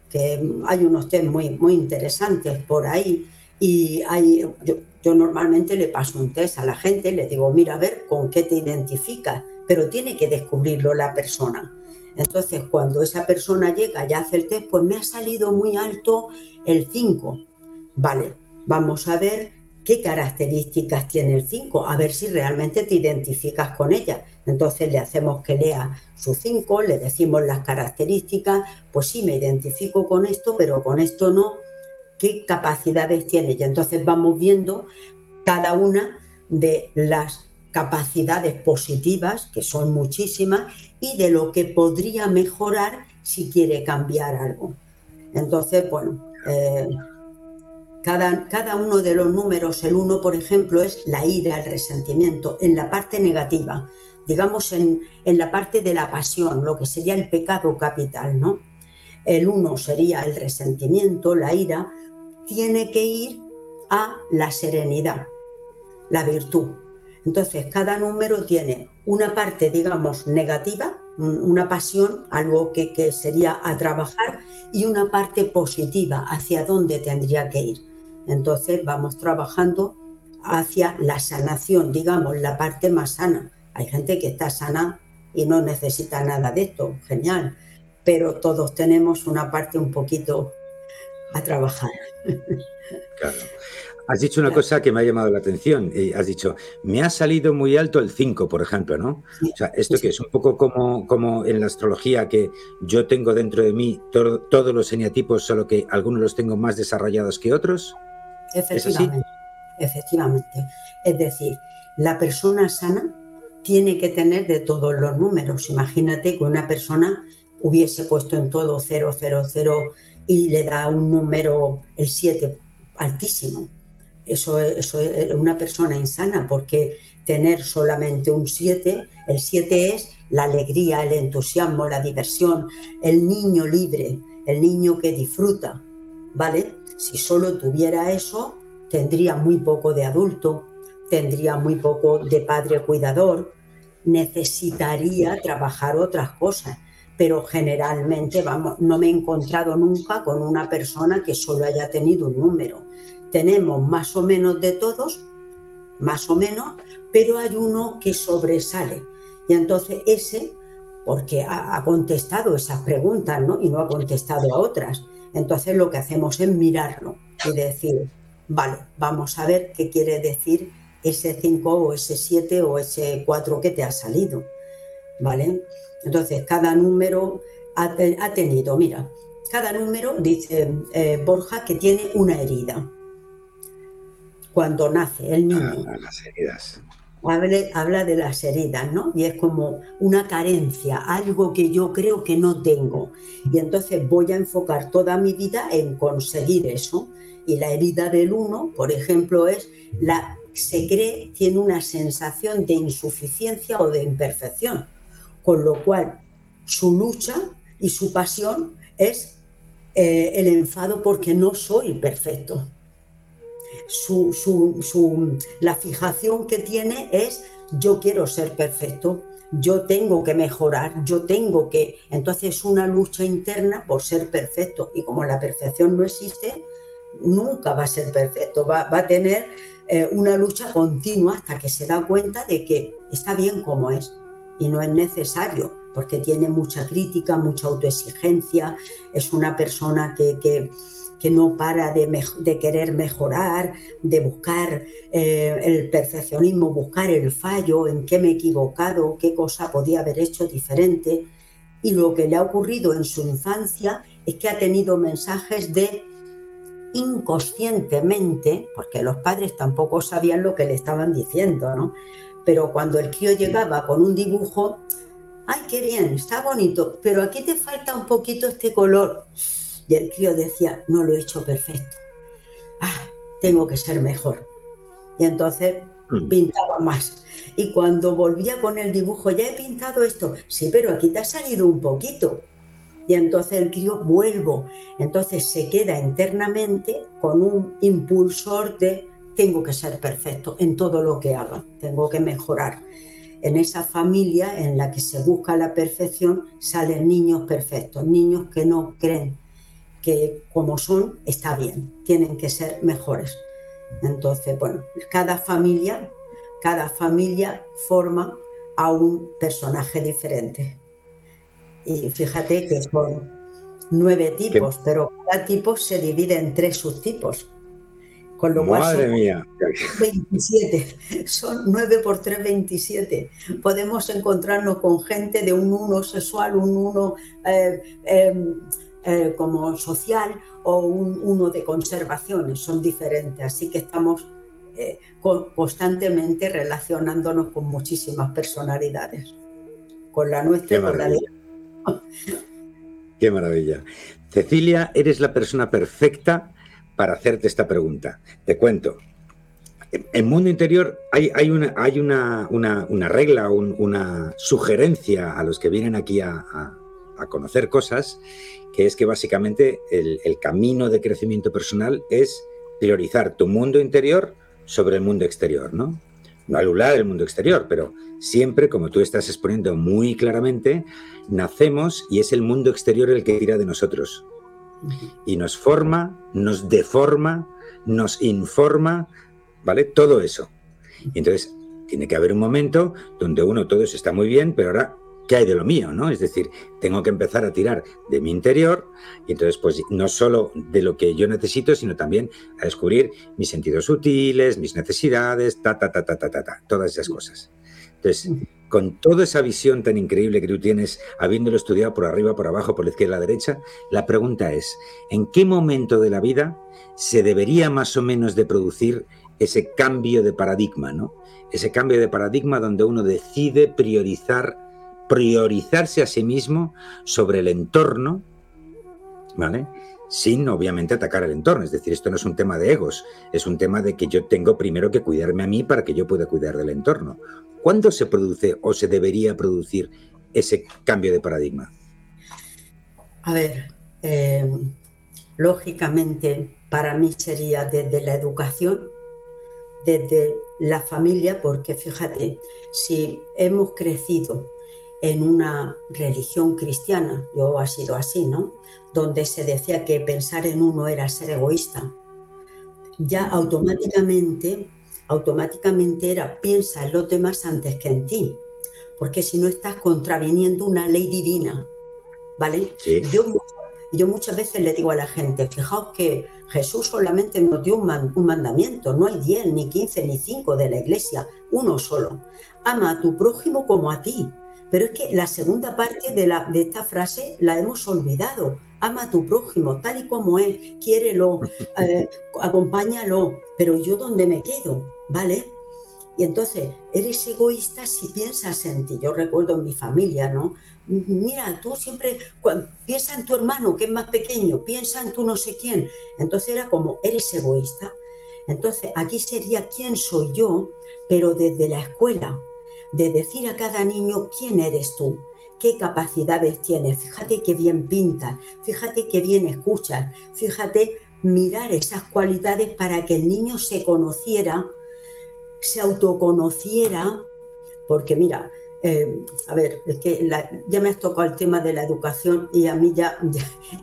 A: que hay unos test muy, muy interesantes por ahí, y hay, yo, normalmente le paso un test a la gente, le digo, mira, a ver con qué te identificas, pero tiene que descubrirlo la persona. Entonces, cuando esa persona llega y hace el test, pues me ha salido muy alto el 5. Vale, vamos a ver qué características tiene el 5, a ver si realmente te identificas con ella. Entonces le hacemos que lea su 5, le decimos las características, pues sí, me identifico con esto, pero con esto no, qué capacidades tiene. Y entonces vamos viendo cada una de las capacidades positivas, que son muchísimas, y de lo que podría mejorar si quiere cambiar algo. Entonces, bueno, eh, cada, uno de los números, el uno, por ejemplo, es la ira, el resentimiento, en la parte negativa, digamos en, en la parte de la pasión, lo que sería el pecado capital, ¿no? El uno sería el resentimiento, la ira, tiene que ir a la serenidad, la virtud. Entonces, cada número tiene una parte, digamos, negativa, una pasión, algo que, que, sería a trabajar, y una parte positiva, hacia dónde tendría que ir. Entonces vamos trabajando hacia la sanación, digamos, la parte más sana. Hay gente que está sana y no necesita nada de esto, genial, pero todos tenemos una parte un poquito a trabajar.
B: Claro. Has dicho una cosa que me ha llamado la atención. y has dicho, me ha salido muy alto el 5, por ejemplo, ¿no? o sea, esto que es un poco como, como en la astrología, que yo tengo dentro de mí todos los eneatipos, solo que algunos los tengo más desarrollados que otros.
A: Efectivamente. Efectivamente. Es decir, la persona sana tiene que tener de todos los números. Imagínate que una persona hubiese puesto en todo 000 y le da un número, el 7, altísimo. Eso, es una persona insana porque tener solamente un 7, el 7 es la alegría, el entusiasmo, la diversión, el niño libre, el niño que disfruta, ¿vale? Si solo tuviera eso, tendría muy poco de adulto, tendría muy poco de padre cuidador, necesitaría trabajar otras cosas pero generalmente, vamos, no me he encontrado nunca con una persona que solo haya tenido un número. Tenemos más o menos de todos, más o menos, pero hay uno que sobresale. Y entonces ese, porque ha, contestado esas preguntas, ¿no? Y no ha contestado a otras. Entonces lo que hacemos es mirarlo y decir, vale, vamos a ver qué quiere decir ese 5 o ese 7 o ese 4 que te ha salido. ¿Vale? Entonces, cada número ha, tenido, mira, cada número dice eh, Borja que tiene una herida. Cuando nace el niño.
B: Ah, las heridas.
A: Habla, de las heridas, ¿no? Y es como una carencia, algo que yo creo que no tengo. Y entonces voy a enfocar toda mi vida en conseguir eso. Y la herida del uno, por ejemplo, es la se cree, tiene una sensación de insuficiencia o de imperfección con lo cual su lucha y su pasión es eh, el enfado porque no soy perfecto. La fijación que tiene es yo quiero ser perfecto, yo tengo que mejorar, yo tengo que... Entonces es una lucha interna por ser perfecto. Y como la perfección no existe, nunca va a ser perfecto, va, a tener eh, una lucha continua hasta que se da cuenta de que está bien como es. Y no es necesario porque tiene mucha crítica, mucha autoexigencia, es una persona que, no para de, querer mejorar, de buscar eh, el perfeccionismo, buscar el fallo, en qué me he equivocado, qué cosa podía haber hecho diferente. Y lo que le ha ocurrido en su infancia es que ha tenido mensajes de inconscientemente, porque los padres tampoco sabían lo que le estaban diciendo, ¿no? pero cuando el crío llegaba con un dibujo, ay, qué bien, está bonito, pero aquí te falta un poquito este color. Y el crío decía, no lo he hecho perfecto. Ah, tengo que ser mejor. Y entonces mm. pintaba más. Y cuando volvía con el dibujo, ya he pintado esto, sí, pero aquí te ha salido un poquito. Y entonces el crío vuelvo. Entonces se queda internamente con un impulsor de tengo que ser perfecto en todo lo que haga, tengo que mejorar. En esa familia en la que se busca la perfección salen niños perfectos, niños que no creen que como son está bien, tienen que ser mejores. Entonces, bueno, cada familia, cada familia forma a un personaje diferente. Y fíjate que son nueve tipos, pero cada tipo se divide en tres subtipos. Con lo Madre cual mía. 27. Son 9 por 3, 27. Podemos encontrarnos con gente de un uno sexual, un uno eh, em, eh, como social o un uno de conservaciones. Son diferentes. Así que estamos eh, constantemente relacionándonos con muchísimas personalidades. Con la nuestra y con la de. <laughs>
B: Qué maravilla. Cecilia, eres la persona perfecta para hacerte esta pregunta. Te cuento. En mundo interior hay, hay, una, hay una, una, regla, una sugerencia a los que vienen aquí a, conocer cosas, que es que básicamente el, camino de crecimiento personal es priorizar tu mundo interior sobre el mundo exterior, ¿no? No anular el mundo exterior, pero siempre, como tú estás exponiendo muy claramente, nacemos y es el mundo exterior el que tira de nosotros y nos forma, nos deforma, nos informa, ¿vale? Todo eso. Entonces tiene que haber un momento donde uno, todo eso está muy bien, pero ahora, ¿qué hay de lo mío? ¿no? Es decir, tengo que empezar a tirar de mi interior y entonces pues no solo de lo que yo necesito, sino también a descubrir mis sentidos sutiles, mis necesidades, ta, ta, ta, ta, ta, ta, ta todas esas cosas. Entonces, con toda esa visión tan increíble que tú tienes, habiéndolo estudiado por arriba, por abajo, por la izquierda, la derecha, la pregunta es, ¿en qué momento de la vida se debería más o menos de producir ese cambio de paradigma, ¿no? Ese cambio de paradigma donde uno decide priorizar priorizarse a sí mismo sobre el entorno, ¿vale? Sin obviamente atacar el entorno. Es decir, esto no es un tema de egos, es un tema de que yo tengo primero que cuidarme a mí para que yo pueda cuidar del entorno. ¿Cuándo se produce o se debería producir ese cambio de paradigma?
A: A ver, eh, lógicamente para mí sería desde la educación, desde la familia, porque fíjate, si hemos crecido en una religión cristiana, yo ha sido así, ¿no? Donde se decía que pensar en uno era ser egoísta. Ya automáticamente, automáticamente era piensa en los demás antes que en ti, porque si no estás contraviniendo una ley divina, ¿vale? Yo, yo muchas veces le digo a la gente, fijaos que Jesús solamente nos dio un, un mandamiento, no hay 10, ni 15, ni 5 de la iglesia, uno solo. Ama a tu prójimo como a ti. Pero es que la segunda parte de, la, de esta frase la hemos olvidado. Ama a tu prójimo tal y como es, quiérelo, <laughs> eh, acompáñalo, pero yo dónde me quedo, ¿vale? Y entonces, eres egoísta si piensas en ti. Yo recuerdo en mi familia, ¿no? Mira, tú siempre piensa en tu hermano que es más pequeño, piensa en tu no sé quién. Entonces era como, eres egoísta. Entonces, aquí sería quién soy yo, pero desde la escuela, de decir a cada niño quién eres tú, qué capacidades tienes, fíjate qué bien pintas, fíjate qué bien escuchas, fíjate mirar esas cualidades para que el niño se conociera, se autoconociera, porque mira, eh, a ver, es que ya me has tocado el tema de la educación y a mí <laughs> ya,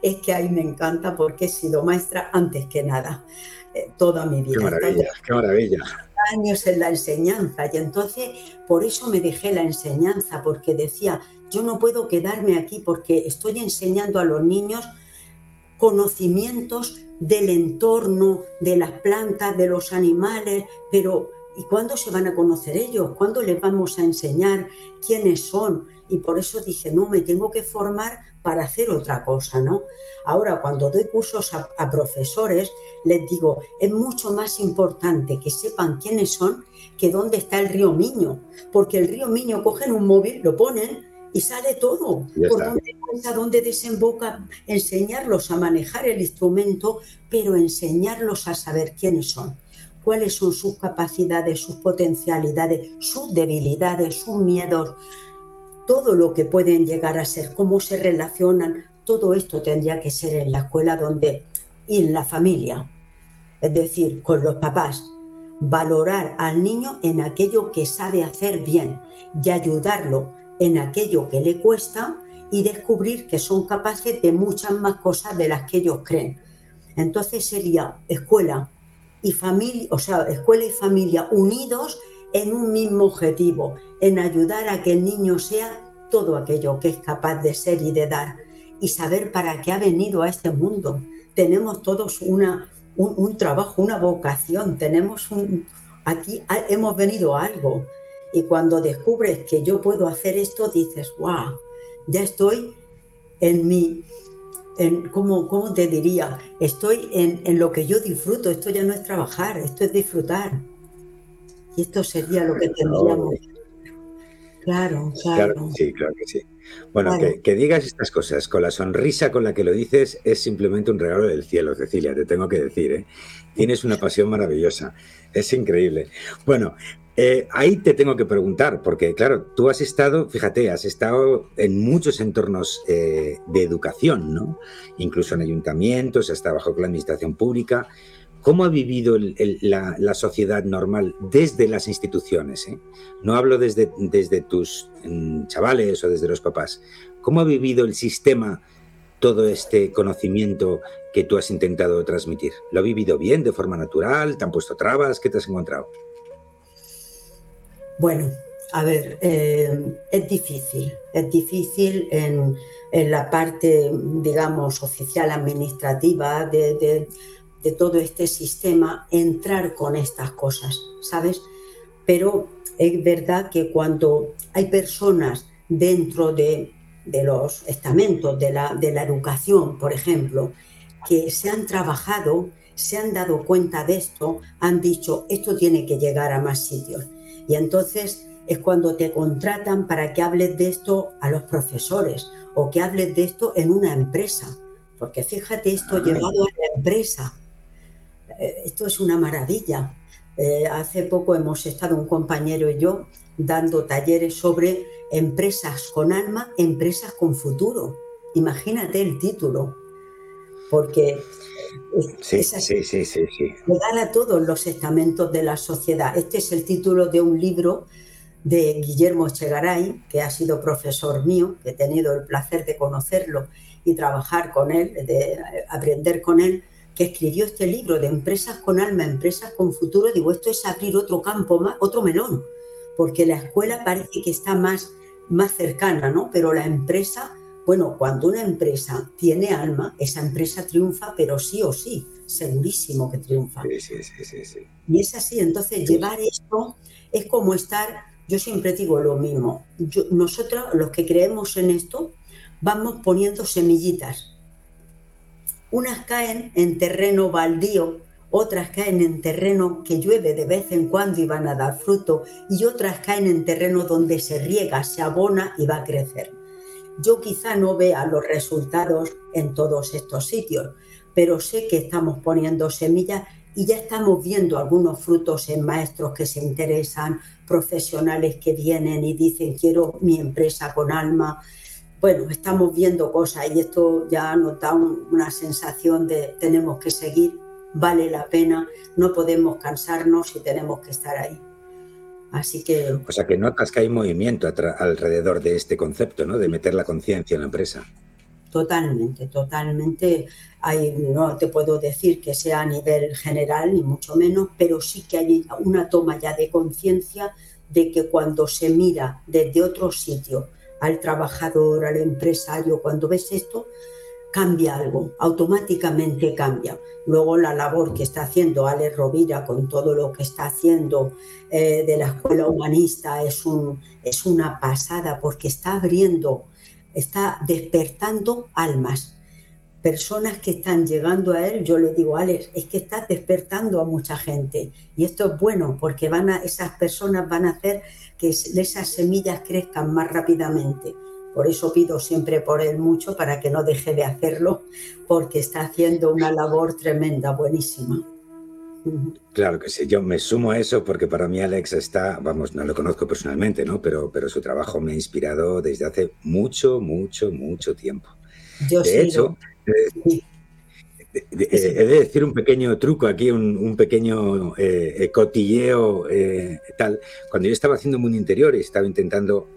A: es que ahí me encanta porque he sido maestra antes que nada, eh, toda mi vida.
B: Qué maravilla, qué maravilla
A: años en la enseñanza y entonces por eso me dejé la enseñanza, porque decía, yo no puedo quedarme aquí porque estoy enseñando a los niños conocimientos del entorno, de las plantas, de los animales, pero ¿y cuándo se van a conocer ellos? ¿Cuándo les vamos a enseñar quiénes son? Y por eso dije, no, me tengo que formar para hacer otra cosa, ¿no? Ahora, cuando doy cursos a, profesores, les digo, es mucho más importante que sepan quiénes son que dónde está el río Miño, porque el río Miño cogen un móvil, lo ponen y sale todo. Por dónde pasa, dónde desemboca, enseñarlos a manejar el instrumento, pero enseñarlos a saber quiénes son cuáles son sus capacidades, sus potencialidades, sus debilidades, sus miedos, todo lo que pueden llegar a ser, cómo se relacionan, todo esto tendría que ser en la escuela donde, y en la familia, es decir, con los papás, valorar al niño en aquello que sabe hacer bien y ayudarlo en aquello que le cuesta y descubrir que son capaces de muchas más cosas de las que ellos creen. Entonces sería escuela y familia, o sea, escuela y familia unidos en un mismo objetivo, en ayudar a que el niño sea todo aquello que es capaz de ser y de dar y saber para qué ha venido a este mundo. Tenemos todos una, un, trabajo, una vocación, tenemos un, aquí hemos venido a algo y cuando descubres que yo puedo hacer esto dices, wow, ya estoy en mi, en, ¿cómo, ¿cómo, te diría? Estoy en, en lo que yo disfruto, esto ya no es trabajar, esto es disfrutar. Y esto sería lo que tendríamos. Claro, claro.
B: sí, claro que sí. Bueno, que, digas estas cosas con la sonrisa con la que lo dices es simplemente un regalo del cielo, Cecilia, te tengo que decir. ¿eh? Tienes una pasión maravillosa, es increíble. Bueno, eh, ahí te tengo que preguntar, porque claro, tú has estado, fíjate, has estado en muchos entornos eh, de educación, ¿no? Incluso en ayuntamientos, has estado bajo la administración pública. ¿Cómo ha vivido la, sociedad normal desde las instituciones? Eh? No hablo desde, desde tus mm, chavales o desde los papás. ¿Cómo ha vivido el sistema todo este conocimiento que tú has intentado transmitir? ¿Lo ha vivido bien, de forma natural? ¿Te han puesto trabas? ¿Qué te has encontrado?
A: Bueno, a ver, eh, es difícil, es difícil en, la parte, digamos, oficial administrativa de, todo este sistema entrar con estas cosas, ¿sabes? Pero es verdad que cuando hay personas dentro de, los estamentos de la, de la educación, por ejemplo, que se han trabajado, se han dado cuenta de esto, han dicho, esto tiene que llegar a más sitios. Y entonces es cuando te contratan para que hables de esto a los profesores o que hables de esto en una empresa. Porque fíjate esto ah. llevado a la empresa. Esto es una maravilla. Eh, hace poco hemos estado un compañero y yo dando talleres sobre empresas con alma, empresas con futuro. Imagínate el título. Porque
B: sí, sí, sí, sí, sí.
A: a todos los estamentos de la sociedad. Este es el título de un libro de Guillermo Echegaray, que ha sido profesor mío, que he tenido el placer de conocerlo y trabajar con él, de aprender con él, que escribió este libro de empresas con alma, empresas con futuro. Digo, esto es abrir otro campo, más, otro melón, porque la escuela parece que está más, más cercana, ¿no? Pero la empresa, bueno, cuando una empresa tiene alma, esa empresa triunfa, pero sí o sí, segurísimo que triunfa.
B: Sí, sí, sí, sí,
A: Y es así, entonces llevar esto es como estar yo siempre digo lo mismo. nosotros, los que creemos en esto, vamos poniendo semillitas. Unas caen en terreno baldío, otras caen en terreno que llueve de vez en cuando y van a dar fruto, y otras caen en terreno donde se riega, se abona y va a crecer. Yo quizá no vea los resultados en todos estos sitios, pero sé que estamos poniendo semillas y ya estamos viendo algunos frutos en maestros que se interesan, profesionales que vienen y dicen quiero mi empresa con alma. Bueno, estamos viendo cosas y esto ya nos da una sensación de tenemos que seguir, vale la pena, no podemos cansarnos y tenemos que estar ahí. Así que...
B: O sea que notas que hay movimiento alrededor de este concepto, ¿no? De meter la conciencia en la empresa.
A: Totalmente, totalmente. Hay, no te puedo decir que sea a nivel general, ni mucho menos, pero sí que hay una toma ya de conciencia de que cuando se mira desde otro sitio al trabajador, al empresario, cuando ves esto, cambia algo, automáticamente cambia. Luego la labor que está haciendo Alex Rovira con todo lo que está haciendo eh, de la escuela humanista es, un, es una pasada porque está abriendo está despertando almas. Personas que están llegando a él, yo le digo, Alex, es que estás despertando a mucha gente. Y esto es bueno porque van a, esas personas van a hacer que esas semillas crezcan más rápidamente. Por eso pido siempre por él mucho para que no deje de hacerlo, porque está haciendo una labor tremenda, buenísima.
B: Claro que sí, yo me sumo a eso porque para mí Alex está, vamos, no lo conozco personalmente, ¿no? Pero, pero su trabajo me ha inspirado desde hace mucho, mucho, mucho tiempo. de hecho, eh, he de decir un pequeño truco aquí, un, pequeño eh, cotilleo eh, tal. Cuando yo estaba haciendo Mundo Interior y estaba intentando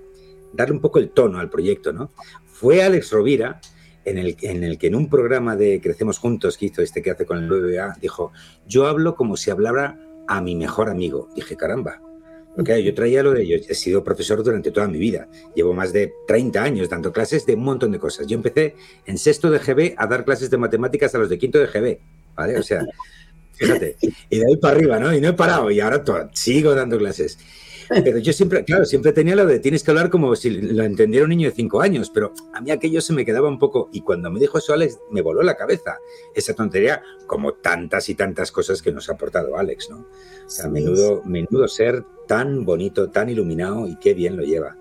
B: darle un poco el tono al proyecto, ¿no? Fue Alex Rovira en el, en el que en un programa de Crecemos Juntos que hizo este que hace con el 9A, dijo, yo hablo como si hablara a mi mejor amigo. Dije, caramba, porque yo traía lo de, yo he sido profesor durante toda mi vida, llevo más de 30 años dando clases de un montón de cosas. Yo empecé en sexto de GB a dar clases de matemáticas a los de quinto de GB, ¿vale? O sea, fíjate, y de ahí para arriba, ¿no? Y no he parado y ahora sigo dando clases. Pero yo siempre, claro, siempre tenía lo de tienes que hablar como si lo entendiera un niño de cinco años, pero a mí aquello se me quedaba un poco, y cuando me dijo eso Alex, me voló la cabeza esa tontería, como tantas y tantas cosas que nos ha aportado Alex, ¿no? O sea, menudo, menudo ser tan bonito, tan iluminado y qué bien lo lleva.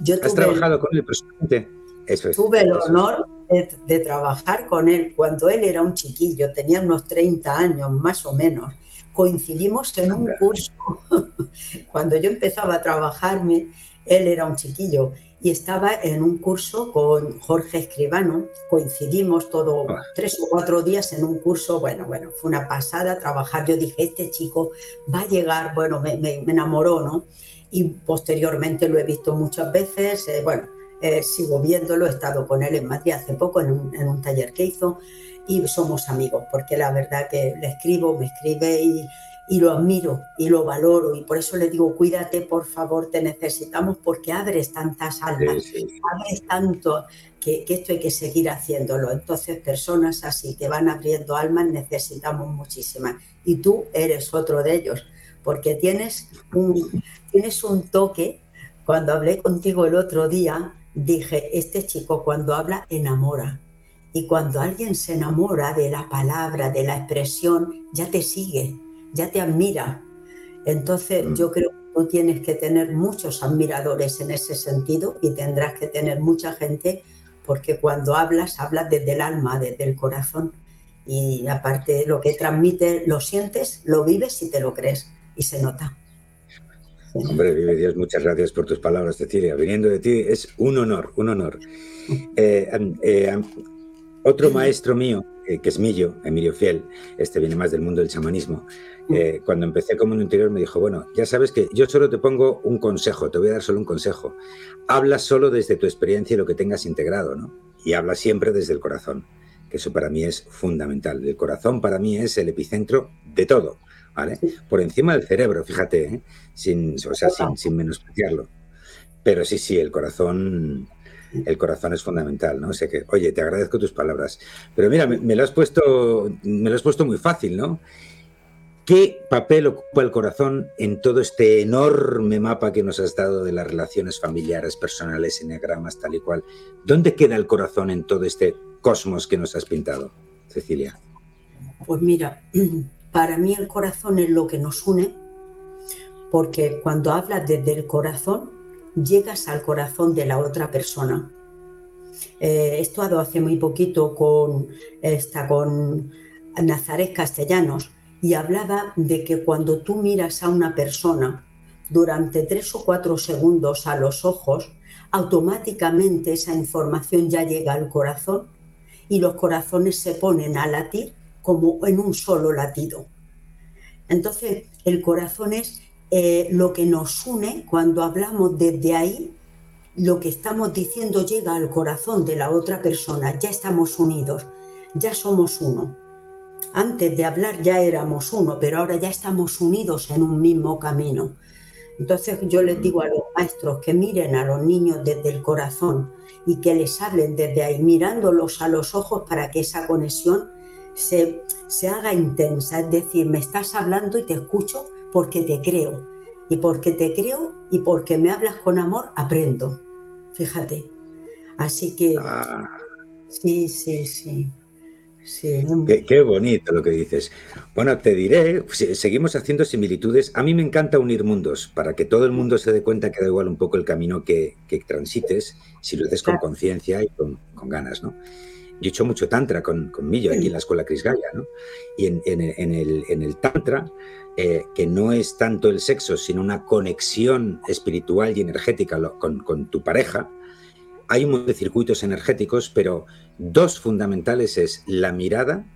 A: Yo,
B: ¿Has trabajado con él personalmente?
A: Eso es, tuve el honor de, de, trabajar con él cuando él era un chiquillo, tenía unos 30 años más o menos coincidimos en un curso. <laughs> Cuando yo empezaba a trabajarme, él era un chiquillo y estaba en un curso con Jorge Escribano. Coincidimos todo ah. tres o cuatro días en un curso. Bueno, bueno, fue una pasada trabajar. Yo dije, este chico va a llegar, bueno, me, enamoró, ¿no? Y posteriormente lo he visto muchas veces. Eh, bueno, eh, sigo viéndolo, he estado con él en Madrid hace poco en un, en un taller que hizo y somos amigos, porque la verdad que le escribo, me escribe y, y lo admiro y lo valoro y por eso le digo, cuídate, por favor, te necesitamos porque abres tantas almas, abres tanto que, esto hay que seguir haciéndolo. Entonces, personas así que van abriendo almas necesitamos muchísimas y tú eres otro de ellos porque tienes un, tienes un toque. Cuando hablé contigo el otro día, dije, este chico cuando habla enamora. Y cuando alguien se enamora de la palabra, de la expresión, ya te sigue ya te admira. Entonces mm. yo creo que tú tienes que tener muchos admiradores en ese sentido y tendrás que tener mucha gente porque cuando hablas, hablas desde el alma, desde el corazón. Y aparte lo que transmite, lo sientes, lo vives y te lo crees. Y se nota.
B: Hombre, vive Dios, muchas gracias por tus palabras, Cecilia. Viniendo de ti es un honor, un honor. Eh, eh, otro maestro mío, eh, que es Millo, Emilio Fiel, este viene más del mundo del chamanismo, eh, cuando empecé como un interior me dijo, bueno, ya sabes que yo solo te pongo un consejo, te voy a dar solo un consejo. Habla solo desde tu experiencia y lo que tengas integrado, ¿no? Y habla siempre desde el corazón, que eso para mí es fundamental. El corazón para mí es el epicentro de todo, ¿vale? Por encima del cerebro, fíjate, ¿eh? sin, o sea, sin, sin menospreciarlo. Pero sí, sí, el corazón el corazón es fundamental, ¿no? O sea oye, te agradezco tus palabras. Pero mira, me, lo has puesto, me lo has puesto muy fácil, ¿no? ¿Qué papel ocupa el corazón en todo este enorme mapa que nos has dado de las relaciones familiares, personales, eneagramas, tal y cual? ¿Dónde queda el corazón en todo este cosmos que nos has pintado, Cecilia?
A: Pues mira, <clears throat> para mí el corazón es lo que nos une, porque cuando hablas desde el corazón, llegas al corazón de la otra persona. Eh, he estado hace muy poquito con, esta, con Nazaret Castellanos y hablaba de que cuando tú miras a una persona durante tres o cuatro segundos a los ojos, automáticamente esa información ya llega al corazón y los corazones se ponen a latir como en un solo latido. Entonces, el corazón es eh, lo que nos une cuando hablamos desde ahí, lo que estamos diciendo llega al corazón de la otra persona, ya estamos unidos, ya somos uno. Antes de hablar ya éramos uno, pero ahora ya estamos unidos en un mismo camino. Entonces yo les digo a los maestros que miren a los niños desde el corazón y que les hablen desde ahí, mirándolos a los ojos para que esa conexión se, se haga intensa. Es decir, me estás hablando y te escucho porque te creo. Y porque te creo y porque me hablas con amor, aprendo. Fíjate. Así que... Ah. Sí, sí, sí.
B: Sí. Qué, bonito lo que dices. Bueno, te diré, seguimos haciendo similitudes. A mí me encanta unir mundos, para que todo el mundo se dé cuenta que da igual un poco el camino que, transites, si lo haces con conciencia y con, ganas, ¿no? Yo he hecho mucho tantra con, con Millo aquí en la escuela Cris Gaya, ¿no? Y en, el, tantra, eh, que no es tanto el sexo, sino una conexión espiritual y energética con, con tu pareja, hay un montón de circuitos energéticos, pero dos fundamentales es la mirada,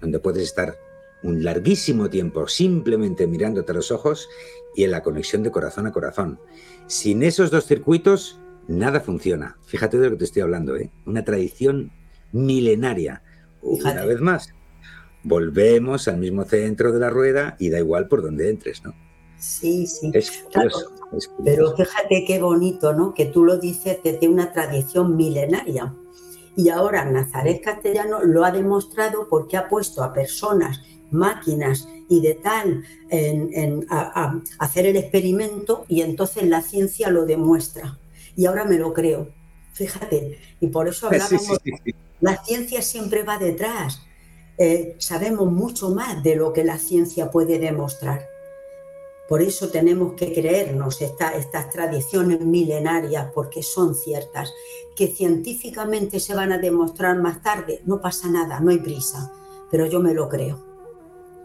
B: donde puedes estar un larguísimo tiempo simplemente mirándote a los ojos, y en la conexión de corazón a corazón. Sin esos dos circuitos, nada funciona. Fíjate de lo que te estoy hablando, ¿eh? Una tradición milenaria. Una vez más, volvemos al mismo centro de la rueda y da igual por donde entres, ¿no?
A: Sí, sí. Pero fíjate qué bonito, ¿no? Que tú lo dices desde una tradición milenaria. Y ahora Nazaret Castellano lo ha demostrado porque ha puesto a personas, máquinas y de tal en, a, hacer el experimento y entonces la ciencia lo demuestra. Y ahora me lo creo. Fíjate. Y por eso hablábamos. La ciencia siempre va detrás. Eh, sabemos mucho más de lo que la ciencia puede demostrar. Por eso tenemos que creernos estas tradiciones milenarias porque son ciertas, que científicamente se van a demostrar más tarde, no pasa nada, no hay prisa, pero yo me lo creo,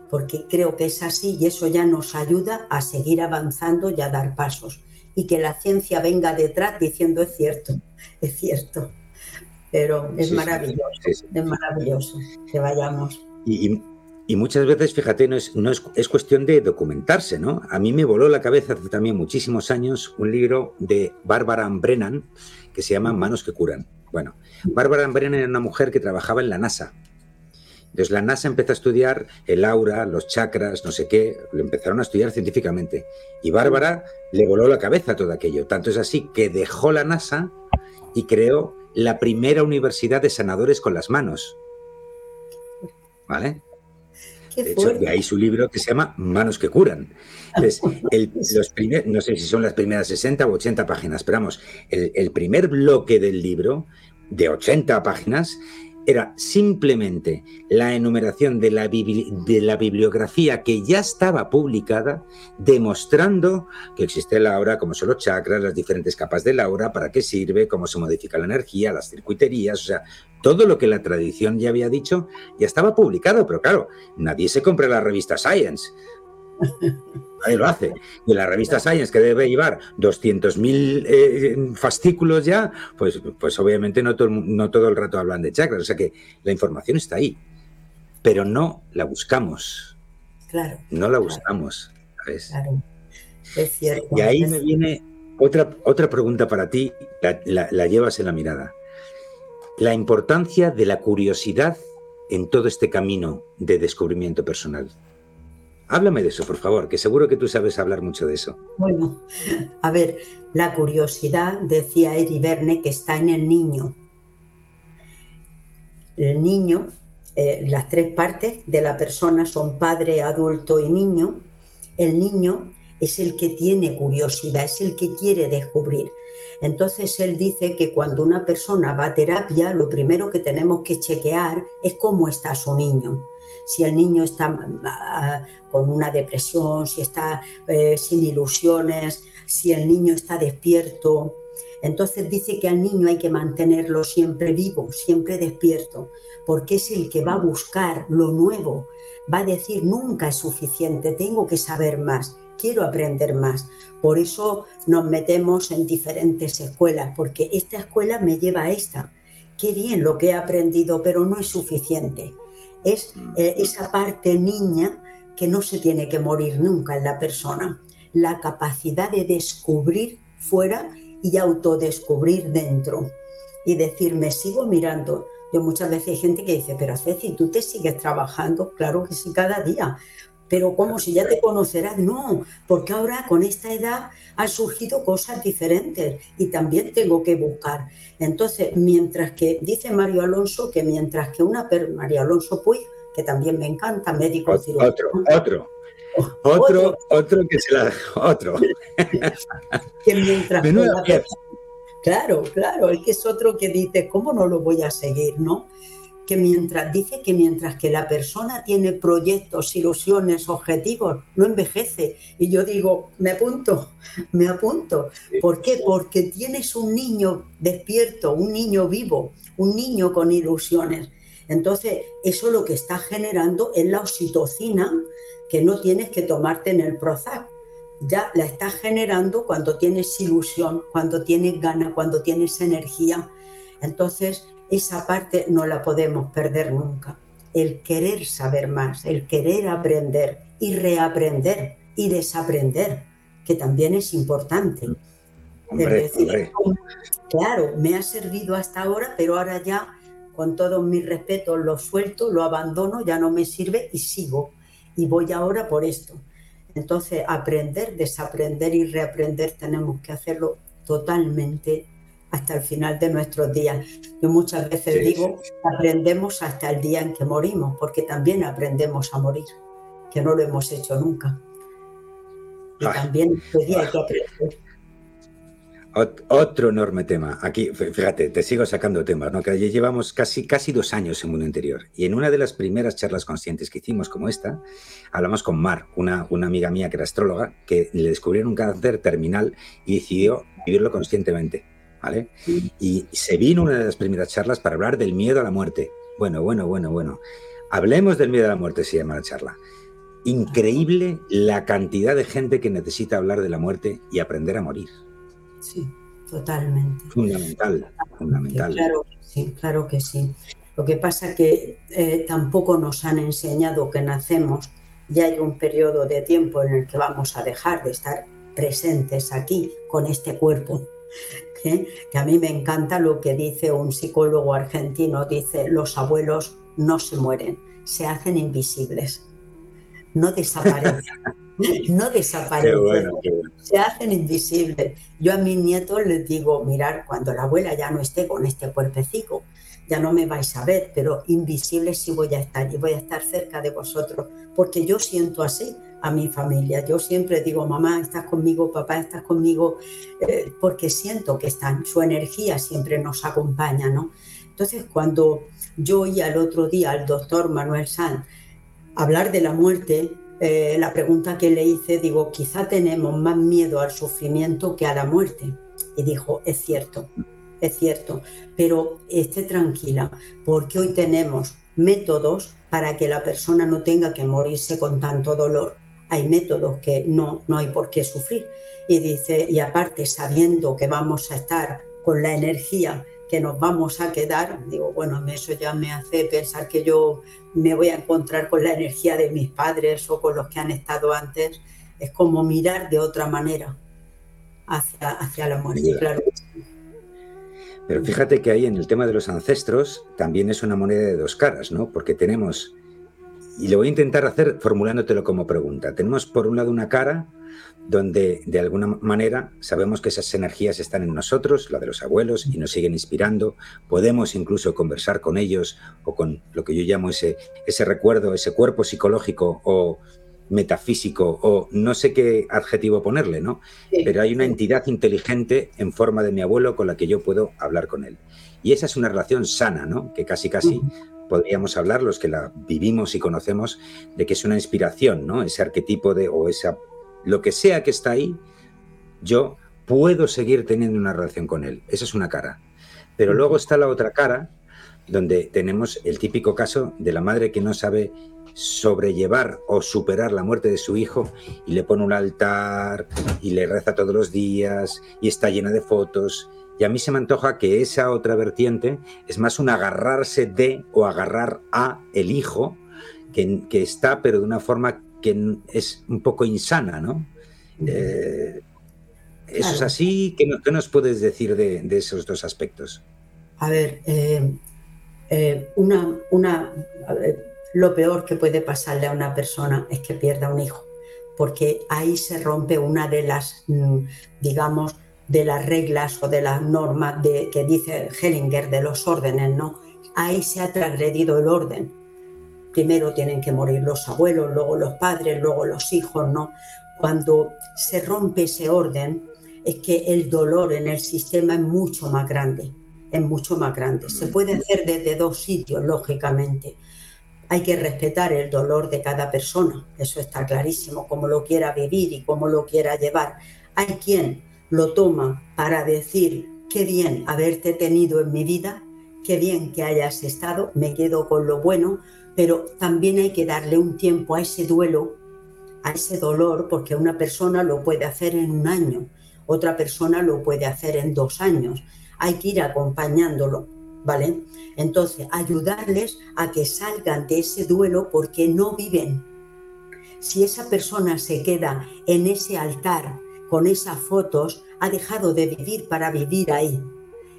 A: porque creo que es así y eso ya nos ayuda a seguir avanzando y a dar pasos y que la ciencia venga detrás diciendo es cierto, es cierto, pero es maravilloso, es maravilloso que vayamos.
B: Y muchas veces, fíjate, no, es, no es, cuestión de documentarse, ¿no? A mí me voló la cabeza hace también muchísimos años un libro de Bárbara Brennan que se llama Manos que curan. Bueno, Bárbara Brennan era una mujer que trabajaba en la NASA Entonces la NASA empezó a estudiar el aura, los chakras, no sé qué, lo empezaron a estudiar científicamente. Y Bárbara le voló la cabeza todo aquello. Tanto es así que dejó la NASA y creó la primera universidad de sanadores con las manos. ¿Vale? de hecho, de ahí su libro que se llama Manos que curan. Entonces, <laughs> los no sé si son las primeras 60 o 80 páginas, pero vamos, el, el primer bloque del libro, de 80 páginas, era simplemente la enumeración de la, de la, bibliografía que ya estaba publicada, demostrando que existe la aura, cómo son los chakras, las diferentes capas de la aura, para qué sirve, cómo se modifica la energía, las circuiterías, o sea, todo lo que la tradición ya había dicho ya estaba publicado, pero claro, nadie se compra la revista Science. Ahí lo hace. Y la revista Science, que debe llevar 200.000 eh, fascículos ya, pues, pues obviamente no todo, no todo el rato hablan de chakras. O sea que la información está ahí, pero no la buscamos.
A: Claro.
B: No la buscamos.
A: Claro. Es cierto.
B: Y ahí me viene otra, otra pregunta para ti, la llevas en la mirada. La importancia de la curiosidad en todo este camino de descubrimiento personal. Háblame de eso, por favor, que seguro que tú sabes hablar mucho de eso.
A: Bueno, a ver, la curiosidad, decía Eri Verne, que está en el niño. El niño, eh, las tres partes de la persona son padre, adulto y niño. El niño es el que tiene curiosidad, es el que quiere descubrir. Entonces él dice que cuando una persona va a terapia, lo primero que tenemos que chequear es cómo está su niño si el niño está ah, con una depresión, si está eh, sin ilusiones, si el niño está despierto. Entonces dice que al niño hay que mantenerlo siempre vivo, siempre despierto, porque es el que va a buscar lo nuevo, va a decir nunca es suficiente, tengo que saber más, quiero aprender más. Por eso nos metemos en diferentes escuelas, porque esta escuela me lleva a esta. Qué bien lo que he aprendido, pero no es suficiente es eh, esa parte niña que no se tiene que morir nunca en la persona. La capacidad de descubrir fuera y autodescubrir dentro. Y decir, me sigo mirando. Yo muchas veces hay gente que dice, pero Ceci, ¿tú te sigues trabajando? Claro que sí, cada día. Pero como si ya te conocerás, no, porque ahora con esta edad han surgido cosas diferentes y también tengo que buscar. Entonces, mientras que, dice Mario Alonso, que mientras que una, Mario Alonso Puig, que también me encanta, médico
B: cirujano. Otro, otro. Otro, otro que se la otro. <laughs>
A: que mientras claro, claro, es que es otro que dice, ¿cómo no lo voy a seguir, no? Que mientras dice que mientras que la persona tiene proyectos, ilusiones, objetivos, no envejece. Y yo digo, me apunto, <laughs> me apunto. ¿Por qué? Porque tienes un niño despierto, un niño vivo, un niño con ilusiones. Entonces, eso lo que está generando es la oxitocina que no tienes que tomarte en el Prozac. Ya la estás generando cuando tienes ilusión, cuando tienes ganas, cuando tienes energía. Entonces, esa parte no la podemos perder nunca. El querer saber más, el querer aprender y reaprender y desaprender, que también es importante. claro, me ha servido hasta ahora, pero ahora ya, con todos mis respetos, lo suelto, lo abandono, ya no me sirve y sigo. Y voy ahora por esto. Entonces, aprender, desaprender y reaprender tenemos que hacerlo totalmente hasta el final de nuestros días. Yo muchas veces digo, aprendemos hasta el día en que morimos, porque también aprendemos a morir, que no lo hemos hecho nunca. Y también este día hay que aprender.
B: Otro enorme tema. Aquí, fíjate, te sigo sacando temas, ¿no? Que llevamos casi, casi dos años en Mundo Interior. Y en una de las primeras charlas conscientes que hicimos, como esta, hablamos con Mar, una, una amiga mía que era astróloga, que le descubrieron un cáncer terminal y decidió vivirlo conscientemente. Y se vino una de las primeras charlas para hablar del miedo a la muerte. Bueno, bueno, bueno, bueno. Hablemos del miedo a la muerte, se llama la charla. Increíble la cantidad de gente que necesita hablar de la muerte y aprender a morir.
A: Sí, totalmente.
B: Fundamental, fundamental.
A: Claro, sí, claro que sí. Lo que pasa es que eh, tampoco nos han enseñado que nacemos, ya hay un periodo de tiempo en el que vamos a dejar de estar presentes aquí con este cuerpo que a mí me encanta lo que dice un psicólogo argentino, dice, los abuelos no se mueren, se hacen invisibles, no desaparecen. <laughs> no desaparecen, se hacen invisibles. Yo a mis nietos les digo, mirar, cuando la abuela ya no esté con este cuerpecico, ya no me vais a ver, pero invisible sí voy a estar y voy a estar cerca de vosotros, porque yo siento así a mi familia. Yo siempre digo, mamá, estás conmigo, papá, estás conmigo, eh, porque siento que están, su energía siempre nos acompaña, ¿no? Entonces, cuando yo oí al otro día al doctor Manuel Sanz hablar de la muerte, eh, la pregunta que le hice, digo, quizá tenemos más miedo al sufrimiento que a la muerte. Y dijo, es cierto, es cierto, pero esté tranquila, porque hoy tenemos métodos para que la persona no tenga que morirse con tanto dolor. Hay métodos que no, no hay por qué sufrir. Y dice, y aparte sabiendo que vamos a estar con la energía que nos vamos a quedar, digo, bueno, eso ya me hace pensar que yo me voy a encontrar con la energía de mis padres o con los que han estado antes. Es como mirar de otra manera hacia, hacia la muerte, claro.
B: Pero fíjate que ahí en el tema de los ancestros también es una moneda de dos caras, ¿no? Porque tenemos, y lo voy a intentar hacer formulándotelo como pregunta, tenemos por un lado una cara donde de alguna manera sabemos que esas energías están en nosotros, la de los abuelos, y nos siguen inspirando. Podemos incluso conversar con ellos o con lo que yo llamo ese, ese recuerdo, ese cuerpo psicológico o metafísico o no sé qué adjetivo ponerle, ¿no? Pero hay una entidad inteligente en forma de mi abuelo con la que yo puedo hablar con él. Y esa es una relación sana, ¿no? Que casi casi podríamos hablar los que la vivimos y conocemos de que es una inspiración, ¿no? Ese arquetipo de o esa lo que sea que está ahí, yo puedo seguir teniendo una relación con él. Esa es una cara. Pero luego está la otra cara, donde tenemos el típico caso de la madre que no sabe sobrellevar o superar la muerte de su hijo y le pone un altar y le reza todos los días y está llena de fotos. Y a mí se me antoja que esa otra vertiente es más un agarrarse de o agarrar a el hijo que, que está, pero de una forma que es un poco insana, ¿no? Eh, ¿Eso es así? ¿Qué, nos puedes decir de, esos dos aspectos?
A: A ver, eh, eh, una, una, lo peor que puede pasarle a una persona es que pierda un hijo, porque ahí se rompe una de las, mm, digamos, de las reglas o de las normas de, que dice Hellinger de los órdenes, ¿no? Ahí se ha transgredido el orden primero tienen que morir los abuelos, luego los padres, luego los hijos, ¿no? Cuando se rompe ese orden, es que el dolor en el sistema es mucho más grande, es mucho más grande. Se puede hacer desde dos sitios, lógicamente. Hay que respetar el dolor de cada persona, eso está clarísimo, como lo quiera vivir y cómo lo quiera llevar. Hay quien lo toma para decir, qué bien haberte tenido en mi vida, qué bien que hayas estado, me quedo con lo bueno, pero también hay que darle un tiempo a ese duelo, a ese dolor, porque una persona lo puede hacer en un año, otra persona lo puede hacer en dos años. Hay que ir acompañándolo, ¿vale? Entonces, ayudarles a que salgan de ese duelo porque no viven. Si esa persona se queda en ese altar con esas fotos, ha dejado de vivir para vivir ahí.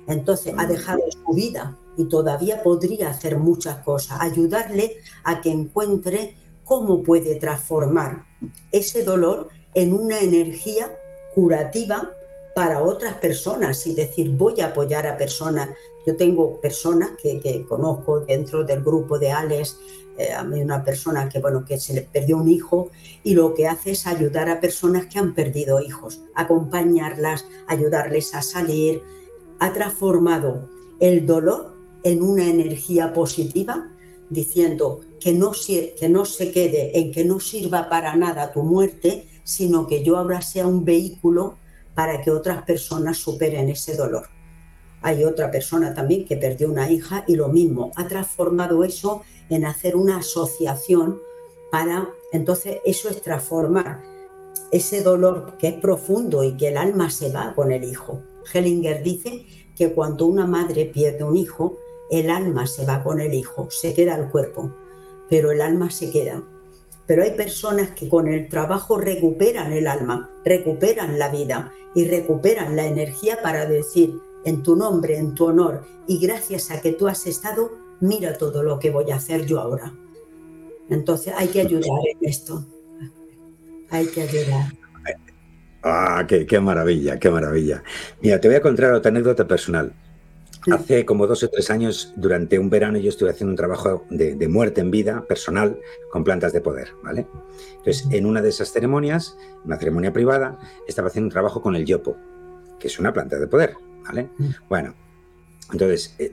A: Entonces, ha dejado su vida y todavía podría hacer muchas cosas, ayudarle a que encuentre cómo puede transformar ese dolor en una energía curativa para otras personas y decir, voy a apoyar a personas. Yo tengo personas que, conozco dentro del grupo de Alex, eh, una persona que, bueno, que se le perdió un hijo y lo que hace es ayudar a personas que han perdido hijos, acompañarlas, ayudarles a salir. Ha transformado el dolor en una energía positiva, diciendo que no, que no se quede en que no sirva para nada tu muerte, sino que yo ahora sea un vehículo para que otras personas superen ese dolor. Hay otra persona también que perdió una hija y lo mismo, ha transformado eso en hacer una asociación para, entonces eso es transformar ese dolor que es profundo y que el alma se va con el hijo. Hellinger dice que cuando una madre pierde un hijo, el alma se va con el hijo, se queda el cuerpo, pero el alma se queda. Pero hay personas que con el trabajo recuperan el alma, recuperan la vida y recuperan la energía para decir, en tu nombre, en tu honor, y gracias a que tú has estado, mira todo lo que voy a hacer yo ahora. Entonces hay que ayudar en esto. Hay que ayudar.
B: Ah, qué, qué maravilla, qué maravilla. Mira, te voy a contar otra anécdota personal. Hace como dos o tres años, durante un verano, yo estuve haciendo un trabajo de, de, muerte en vida personal con plantas de poder, ¿vale? Entonces, en una de esas ceremonias, una ceremonia privada, estaba haciendo un trabajo con el yopo, que es una planta de poder, ¿vale? Bueno, entonces, eh,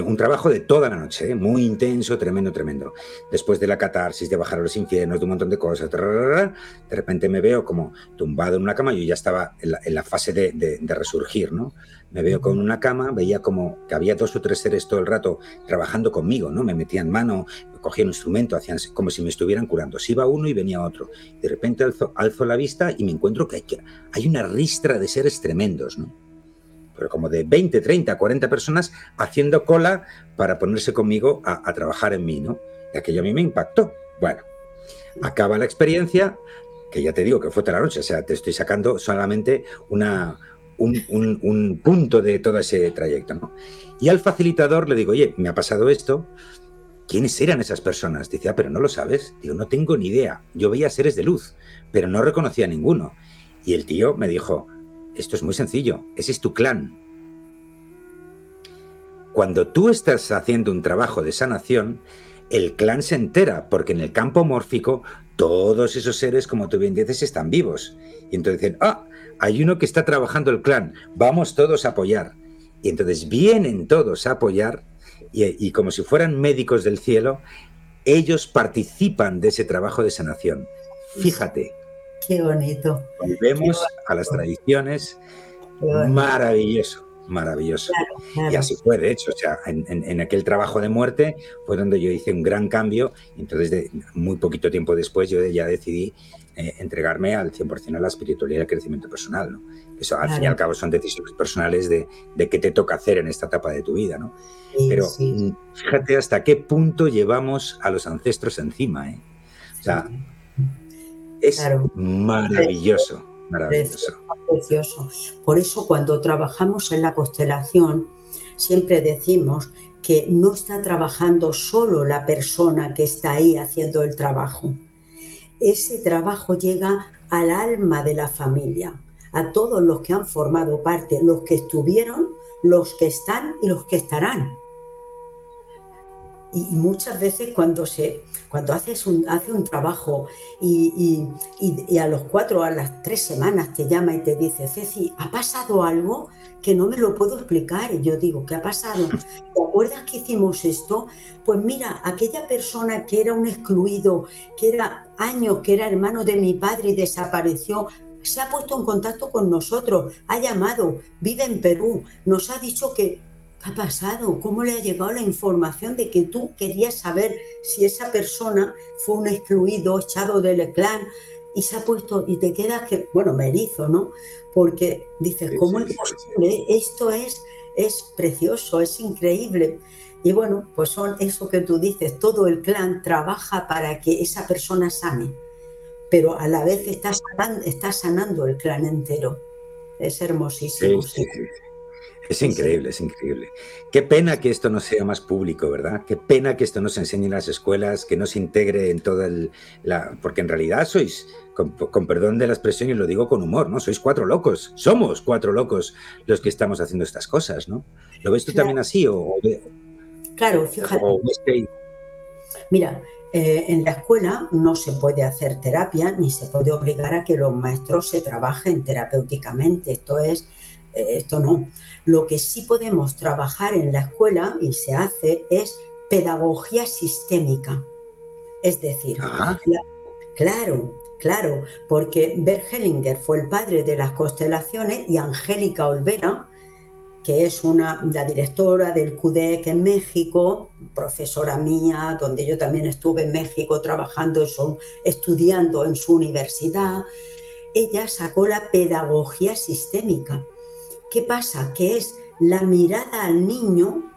B: un trabajo de toda la noche, ¿eh? muy intenso, tremendo, tremendo. Después de la catarsis, de bajar a los infiernos, de un montón de cosas, de repente me veo como tumbado en una cama, yo ya estaba en la, fase de, resurgir, ¿no? Me veo con una cama, veía como que había dos o tres seres todo el rato trabajando conmigo, ¿no? Me metían mano, cogían instrumento, hacían como si me estuvieran curando. Si iba uno y venía otro. De repente alzo, alzo la vista y me encuentro que hay, que hay una ristra de seres tremendos, ¿no? Pero como de 20, 30, 40 personas haciendo cola para ponerse conmigo a, trabajar en mí, ¿no? Y aquello a mí me impactó. Bueno, acaba la experiencia, que ya te digo que fue toda noche, o sea, te estoy sacando solamente una, un, punto de todo ese trayecto, ¿no? Y al facilitador le digo, oye, me ha pasado esto, ¿quiénes eran esas personas? Dice, ah, pero no lo sabes. Digo, no tengo ni idea. Yo veía seres de luz, pero no reconocía a ninguno. Y el tío me dijo, esto es muy sencillo, ese es tu clan. Cuando tú estás haciendo un trabajo de sanación, el clan se entera, porque en el campo mórfico todos esos seres, como tú bien dices, están vivos. Y entonces dicen, ah, hay uno que está trabajando el clan, vamos todos a apoyar. Y entonces vienen todos a apoyar y, y como si fueran médicos del cielo, ellos participan de ese trabajo de sanación. Fíjate,
A: Qué bonito.
B: Volvemos a las tradiciones. Maravilloso, maravilloso. Y así fue, de hecho, o sea, en, aquel trabajo de muerte fue donde yo hice un gran cambio. Entonces, de, muy poquito tiempo después, yo ya decidí eh, entregarme al 100% a la espiritualidad y al crecimiento personal. ¿no? Eso, al fin y al cabo, son decisiones personales de, de, qué te toca hacer en esta etapa de tu vida. ¿no? Pero mm, fíjate hasta qué punto llevamos a los ancestros encima. ¿eh? O sea, es maravilloso, maravilloso.
A: Precioso. Por eso cuando trabajamos en la constelación, siempre decimos que no está trabajando solo la persona que está ahí haciendo el trabajo. Ese trabajo llega al alma de la familia, a todos los que han formado parte, los que estuvieron, los que están y los que estarán. Y muchas veces cuando, se, cuando haces un, hace un trabajo y, a los cuatro, a las tres semanas te llama y te dice, Ceci, ¿ha pasado algo que no me lo puedo explicar? Y yo digo, ¿qué ha pasado? ¿Te acuerdas que hicimos esto? Pues mira, aquella persona que era un excluido, que era años, que era hermano de mi padre y desapareció, se ha puesto en contacto con nosotros, ha llamado, vive en Perú, nos ha dicho que ¿Qué ha pasado? ¿Cómo le ha llegado la información de que tú querías saber si esa persona fue un excluido, echado del clan? Y se ha puesto, y te quedas que, bueno, me erizo, ¿no? Porque dices, ¿cómo es posible? Esto es, es precioso, es increíble. Y bueno, pues son eso que tú dices, todo el clan trabaja para que esa persona sane, pero a la vez está sanando, está sanando el clan entero. Es hermosísimo. sí.
B: Es increíble, es increíble. Qué pena que esto no sea más público, ¿verdad? Qué pena que esto no se enseñe en las escuelas, que no se integre en toda el, la... Porque en realidad sois, con, perdón de la expresión y lo digo con humor, ¿no? Sois cuatro locos, somos cuatro locos los que estamos haciendo estas cosas, ¿no? ¿Lo ves tú también así? O,
A: claro, fíjate. Mira, eh, en la escuela no se puede hacer terapia ni se puede obligar a que los maestros se trabajen terapéuticamente. Esto es esto no. Lo que sí podemos trabajar en la escuela y se hace es pedagogía sistémica. Es decir, ah. claro, claro, porque Bert Hellinger fue el padre de las constelaciones y Angélica Olvera, que es una, la directora del CUDEC en México, profesora mía, donde yo también estuve en México trabajando, estudiando en su universidad, ella sacó la pedagogía sistémica. ¿Qué pasa? Que es la mirada al niño,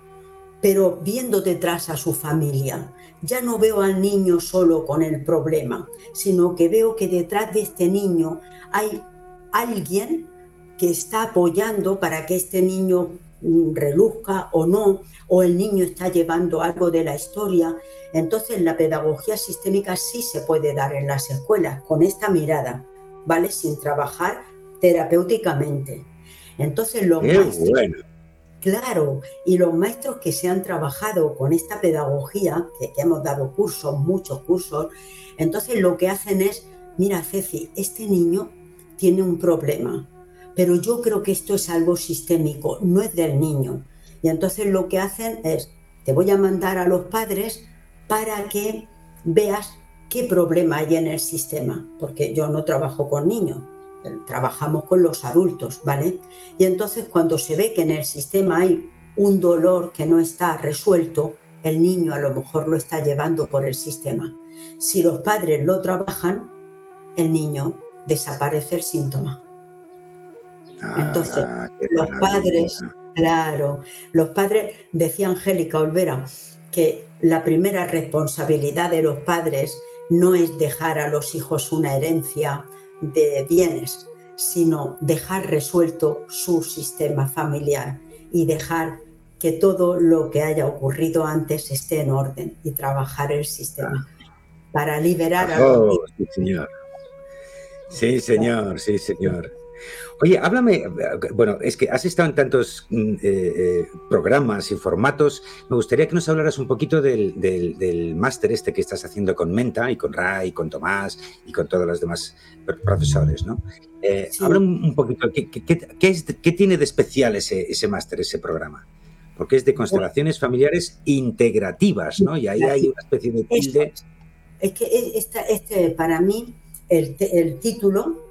A: pero viendo detrás a su familia. Ya no veo al niño solo con el problema, sino que veo que detrás de este niño hay alguien que está apoyando para que este niño mm, reluzca o no, o el niño está llevando algo de la historia. Entonces la pedagogía sistémica sí se puede dar en las escuelas con esta mirada, ¿vale? Sin trabajar terapéuticamente. Entonces los maestros, claro, y los maestros que se han trabajado con esta pedagogía, que, que hemos dado cursos, muchos cursos, entonces lo que hacen es, mira Ceci, este niño tiene un problema, pero yo creo que esto es algo sistémico, no es del niño. Y entonces lo que hacen es, te voy a mandar a los padres para que veas qué problema hay en el sistema, porque yo no trabajo con niños, trabajamos con los adultos, ¿vale? Y entonces cuando se ve que en el sistema hay un dolor que no está resuelto, el niño a lo mejor lo está llevando por el sistema. Si los padres lo trabajan, el niño desaparece el síntoma. Entonces, ah, los padres, claro, los padres, decía Angélica Olvera, que la primera responsabilidad de los padres no es dejar a los hijos una herencia de bienes, sino dejar resuelto su sistema familiar y dejar que todo lo que haya ocurrido antes esté en orden y trabajar el sistema para liberar a los
B: oh, Sí, señor. Sí, señor, sí, señor. Oye, háblame, bueno, es que has estado en tantos mm, eh, eh, programas y formatos, me gustaría que nos hablaras un poquito del, máster este que estás haciendo con Menta y con Ray, y con Tomás y con todos los demás profesores, ¿no? Eh, un poquito, ¿qué, tiene de especial ese, ese máster, ese programa? Porque es de constelaciones familiares integrativas, ¿no? Y ahí hay una especie de tilde.
A: Es que este, para mí, el, el título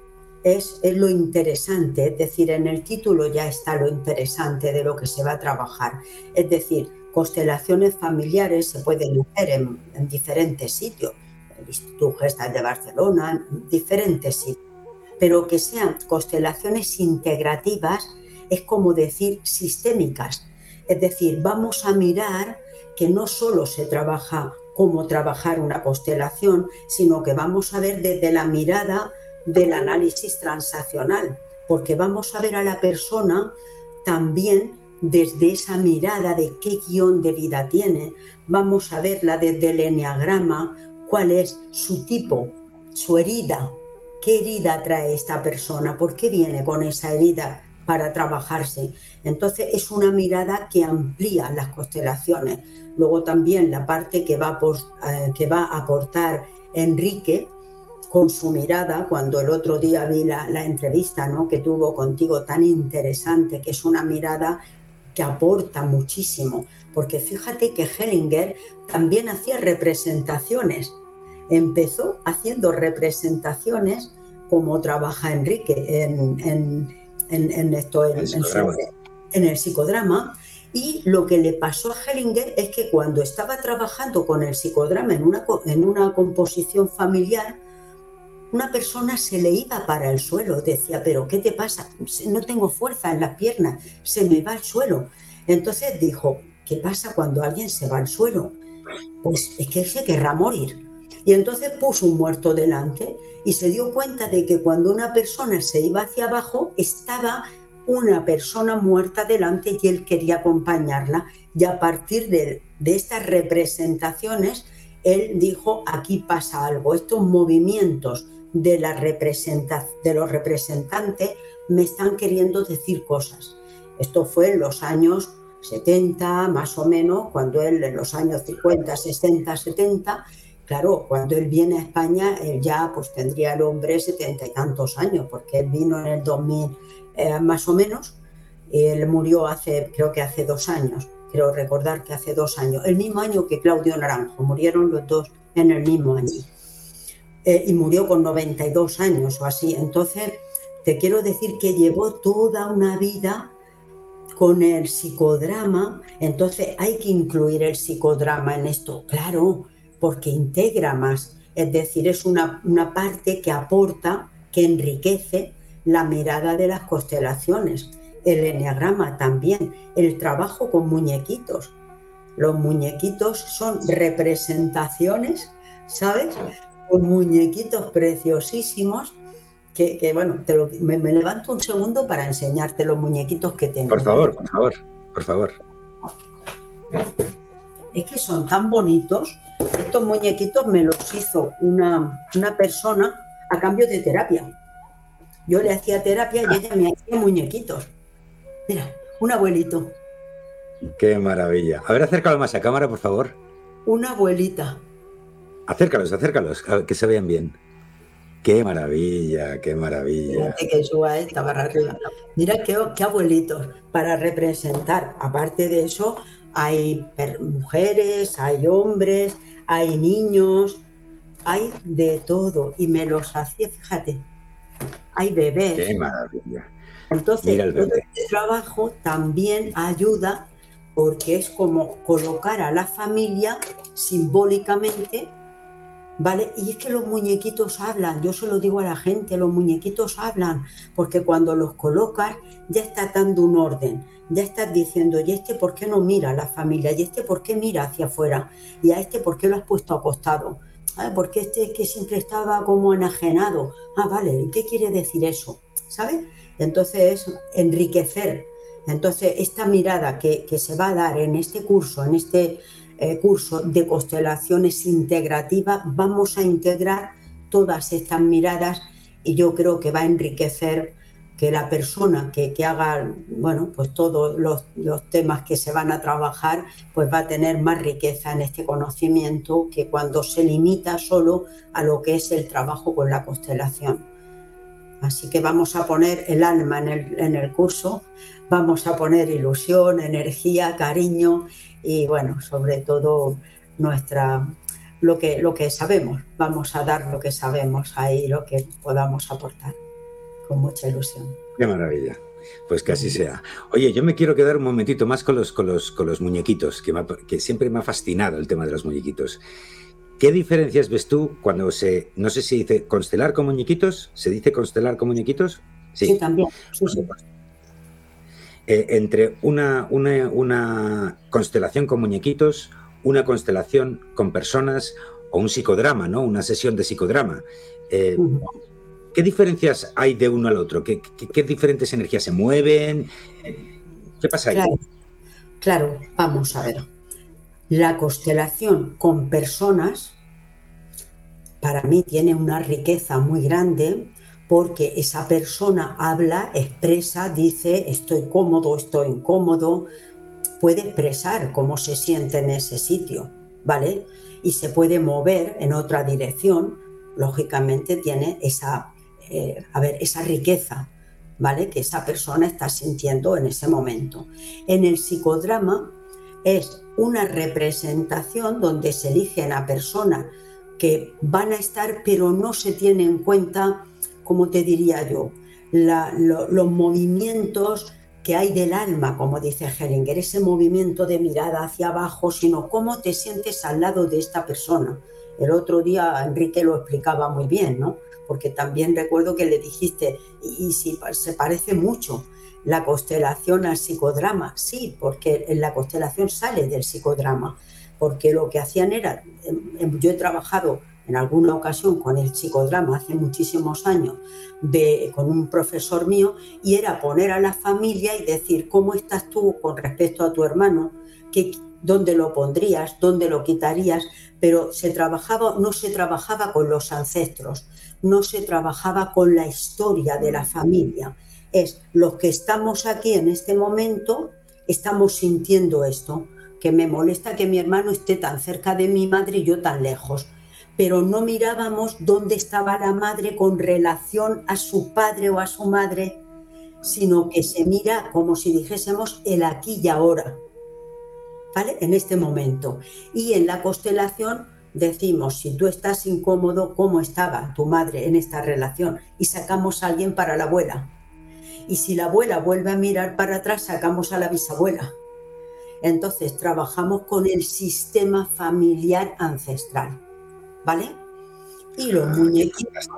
A: es, lo interesante, es decir, en el título ya está lo interesante de lo que se va a trabajar. Es decir, constelaciones familiares se pueden hacer en, diferentes sitios, el Instituto Gestal de Barcelona, en diferentes sitios, pero que sean constelaciones integrativas es como decir sistémicas. Es decir, vamos a mirar que no solo se trabaja cómo trabajar una constelación, sino que vamos a ver desde la mirada del análisis transaccional, porque vamos a ver a la persona también desde esa mirada de qué guion de vida tiene, vamos a verla desde el enneagrama, cuál es su tipo, su herida, qué herida trae esta persona, por qué viene con esa herida para trabajarse. Entonces es una mirada que amplía las constelaciones. Luego también la parte que va a, eh, aportar Enrique, con su mirada, cuando el otro día vi la, entrevista ¿no? que tuvo contigo tan interesante, que es una mirada que aporta muchísimo, porque fíjate que Hellinger también hacía representaciones, empezó haciendo representaciones como trabaja Enrique en, en, esto, en, en el psicodrama, y lo que le pasó a Hellinger es que cuando estaba trabajando con el psicodrama en una, en una composición familiar, una persona se le iba para el suelo, decía, pero ¿qué te pasa? No tengo fuerza en las piernas, se me va al suelo. Entonces dijo, ¿qué pasa cuando alguien se va al suelo? Pues es que se querrá morir. Y entonces puso un muerto delante y se dio cuenta de que cuando una persona se iba hacia abajo, estaba una persona muerta delante y él quería acompañarla. Y a partir de, de estas representaciones, él dijo, aquí pasa algo, estos movimientos de, los representantes me están queriendo decir cosas. Esto fue en los años 70, más o menos, cuando él en los años 50, 60, 70, claro, cuando él viene a España, él ya pues tendría el hombre setenta y tantos años, porque él vino en el 2000 eh, más o menos, él murió hace, creo que hace dos años, creo recordar que hace dos años, el mismo año que Claudio Naranjo, murieron los dos en el mismo año. Eh, y murió con 92 años o así. Entonces, te quiero decir que llevó toda una vida con el psicodrama, entonces hay que incluir el psicodrama en esto, claro, porque integra más, es decir, es una, una parte que aporta, que enriquece la mirada de las constelaciones, el enneagrama también, el trabajo con muñequitos. Los muñequitos son representaciones, ¿sabes? Con muñequitos preciosísimos que, bueno, me, levanto un segundo para enseñarte los muñequitos que tengo.
B: Por favor, por favor. por favor.
A: Es que son tan bonitos. Estos muñequitos me los hizo una, una persona a cambio de terapia. Yo le hacía terapia y ella me hacía muñequitos. Mira, un abuelito.
B: Qué maravilla. A ver, acércalo más a cámara, por favor.
A: Una abuelita.
B: Acércalos, acércalos, que se vean bien. Qué maravilla, qué maravilla.
A: que suba esta barra arriba. Mira qué, qué abuelitos para representar. Aparte de eso, hay mujeres, hay hombres, hay niños, hay de todo. Y me los hacía, fíjate, hay bebés.
B: Qué maravilla.
A: Entonces, este trabajo también ayuda porque es como colocar a la familia simbólicamente ¿Vale? Y es que los muñequitos hablan, yo se lo digo a la gente, los muñequitos hablan, porque cuando los colocas ya estás dando un orden, ya estás diciendo, ¿y este por qué no mira a la familia? ¿Y este por qué mira hacia afuera? ¿Y a este por qué lo has puesto acostado? Ah, porque este es que siempre estaba como enajenado. Ah, vale, ¿qué quiere decir eso? ¿Sabes? Entonces, enriquecer. Entonces, esta mirada que, que se va a dar en este curso, en este eh, curso de constelaciones integrativas, vamos a integrar todas estas miradas y yo creo que va a enriquecer que la persona que, haga, bueno, pues todos los, los, temas que se van a trabajar, pues va a tener más riqueza en este conocimiento que cuando se limita solo a lo que es el trabajo con la constelación. Así que vamos a poner el alma en el, en el curso, vamos a poner ilusión, energía, cariño y bueno, sobre todo nuestra lo que, lo que sabemos. Vamos a dar lo que sabemos ahí, lo que podamos aportar, con mucha ilusión.
B: Qué maravilla. Pues que así sea. Oye, yo me quiero quedar un momentito más con los, con los, con los muñequitos, que, que siempre me ha fascinado el tema de los muñequitos. ¿Qué diferencias ves tú cuando se, no sé si dice constelar con muñequitos? ¿Se dice constelar con muñequitos?
A: Sí, también.
B: Eh, entre una, una, constelación con muñequitos, una constelación con personas o un psicodrama, ¿no? Una sesión de psicodrama. Eh, ¿Qué diferencias hay de uno al otro? ¿Qué, diferentes energías se mueven? ¿Qué pasa ahí?
A: claro, vamos a ver. La constelación con personas para mí tiene una riqueza muy grande porque esa persona habla, expresa, dice estoy cómodo, estoy incómodo, puede expresar cómo se siente en ese sitio, ¿vale? Y se puede mover en otra dirección, lógicamente tiene esa, eh, a ver, esa riqueza, ¿vale? Que esa persona está sintiendo en ese momento. En el psicodrama es una representación donde se eligen a personas que van a estar, pero no se tiene en cuenta como te diría yo, los movimientos que hay del alma, como dice Hellinger, ese movimiento de mirada hacia abajo, sino cómo te sientes al lado de esta persona. El otro día Enrique lo explicaba muy bien, ¿no? Porque también recuerdo que le dijiste, y, si se parece mucho la constelación al psicodrama, sí, porque en la constelación sale del psicodrama, porque lo que hacían era, em, em, yo he trabajado en alguna ocasión con el psicodrama hace muchísimos años de, con un profesor mío y era poner a la familia y decir cómo estás tú con respecto a tu hermano, que, dónde lo pondrías, dónde lo quitarías, pero se trabajaba, no se trabajaba con los ancestros, no se trabajaba con la historia de la familia. Es los que estamos aquí en este momento, estamos sintiendo esto, que me molesta que mi hermano esté tan cerca de mi madre y yo tan lejos pero no mirábamos dónde estaba la madre con relación a su padre o a su madre, sino que se mira como si dijésemos el aquí y ahora, ¿vale? En este momento. Y en la constelación decimos, si tú estás incómodo, ¿cómo estaba tu madre en esta relación? Y sacamos a alguien para la abuela. Y si la abuela vuelve a mirar para atrás, sacamos a la bisabuela. Entonces trabajamos con el sistema familiar ancestral. ¿Vale? Y los ah, muñequitos,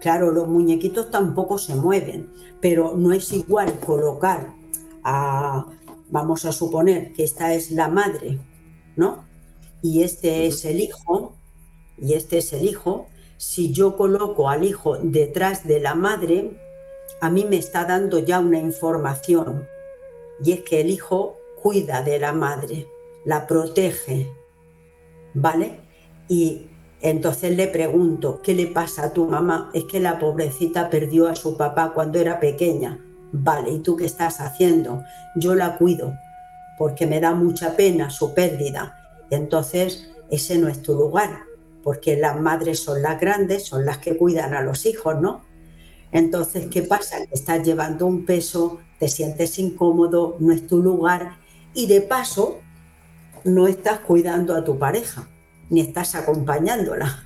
A: claro, los muñequitos tampoco se mueven, pero no es igual colocar a, vamos a suponer que esta es la madre, ¿no? Y este es el hijo, y este es el hijo, si yo coloco al hijo detrás de la madre, a mí me está dando ya una información, y es que el hijo cuida de la madre, la protege, ¿vale? Y entonces le pregunto, ¿qué le pasa a tu mamá? Es que la pobrecita perdió a su papá cuando era pequeña. Vale, ¿y tú qué estás haciendo? Yo la cuido porque me da mucha pena su pérdida. Entonces, ese no es tu lugar, porque las madres son las grandes, son las que cuidan a los hijos, ¿no? Entonces, ¿qué pasa? Estás llevando un peso, te sientes incómodo, no es tu lugar y de paso no estás cuidando a tu pareja, ni estás acompañándola,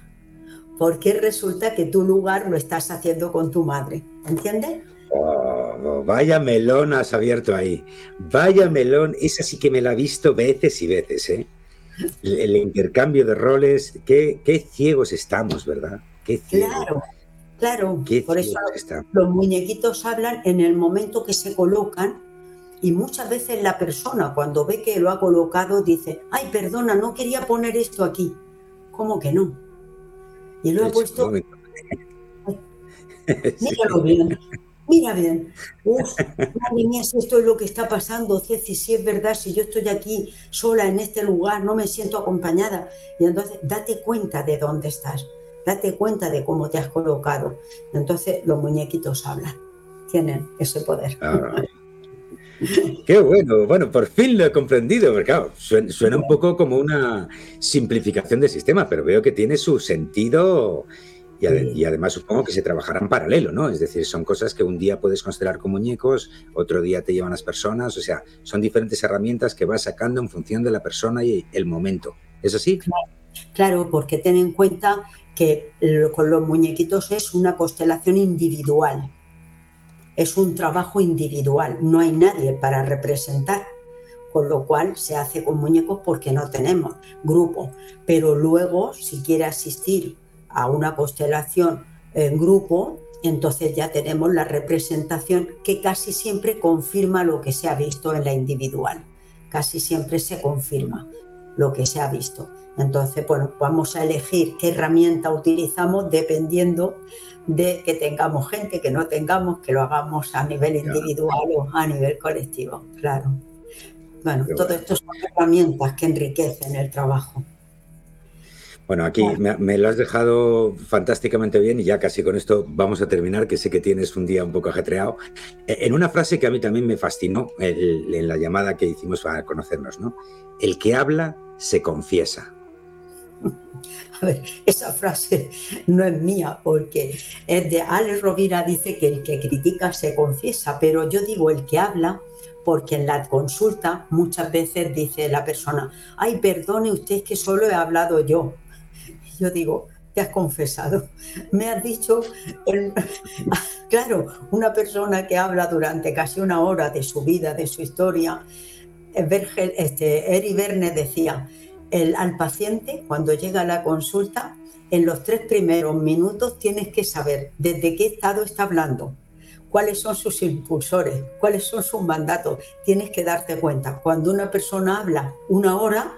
A: porque resulta que tu lugar lo estás haciendo con tu madre, ¿entiendes?
B: Oh, vaya melón has abierto ahí. Vaya melón, esa sí que me la he visto veces y veces, ¿eh? El, intercambio de roles, qué, ciegos estamos, ¿verdad? Qué
A: Claro, claro. Por eso los muñequitos hablan en el momento que se colocan y muchas veces la persona cuando ve que lo ha colocado dice, ay, perdona, no quería poner esto aquí. ¿Cómo que no? Y lo ha puesto... <laughs> Míralo bien. Mira bien, uf, madre mía, si esto es lo que está pasando, Ceci, si es verdad, si yo estoy aquí sola en este lugar, no me siento acompañada. Y entonces date cuenta de dónde estás, date cuenta de cómo te has colocado. Entonces los muñequitos hablan, tienen ese poder. Ah.
B: Qué bueno, bueno, por fin lo he comprendido, porque claro, suena, un poco como una simplificación del sistema, pero veo que tiene su sentido y, además supongo que se trabajará en paralelo, ¿no? Es decir, son cosas que un día puedes constelar con muñecos, otro día te llevan las personas, o sea, son diferentes herramientas que vas sacando en función de la persona y el momento. ¿Es así?
A: Claro, porque ten en cuenta que con los muñequitos es una constelación individual, es un trabajo individual, no hay nadie para representar con lo cual se hace con muñecos porque no tenemos grupo. Pero luego, si quiere asistir a una constelación en grupo, entonces ya tenemos la representación que casi siempre confirma lo que se ha visto en la individual. Casi siempre se confirma lo que se ha visto. Entonces, bueno, vamos a elegir qué herramienta utilizamos dependiendo de que tengamos gente, que no tengamos, que lo hagamos a nivel individual o a nivel colectivo, claro. Bueno, todo esto son herramientas que enriquecen el trabajo.
B: Bueno, aquí me, lo has dejado fantásticamente bien y ya casi con esto vamos a terminar, que sé que tienes un día un poco ajetreado. E, en una frase que a mí también me fascinó en la llamada que hicimos para conocernos, ¿no? El que habla se confiesa.
A: A ver, esa frase no es mía porque es de Alex Rovira, dice que el que critica se confiesa, pero yo digo el que habla porque en la consulta muchas veces dice la persona, ay, perdone usted que solo he hablado yo yo digo, te has confesado. Me has dicho, <laughs> claro, una persona que habla durante casi una hora de su vida, de su historia, este, Eri Verne decía, el, al paciente cuando llega a la consulta, en los tres primeros minutos tienes que saber desde qué estado está hablando, cuáles son sus impulsores, cuáles son sus mandatos. Tienes que darte cuenta. Cuando una persona habla una hora,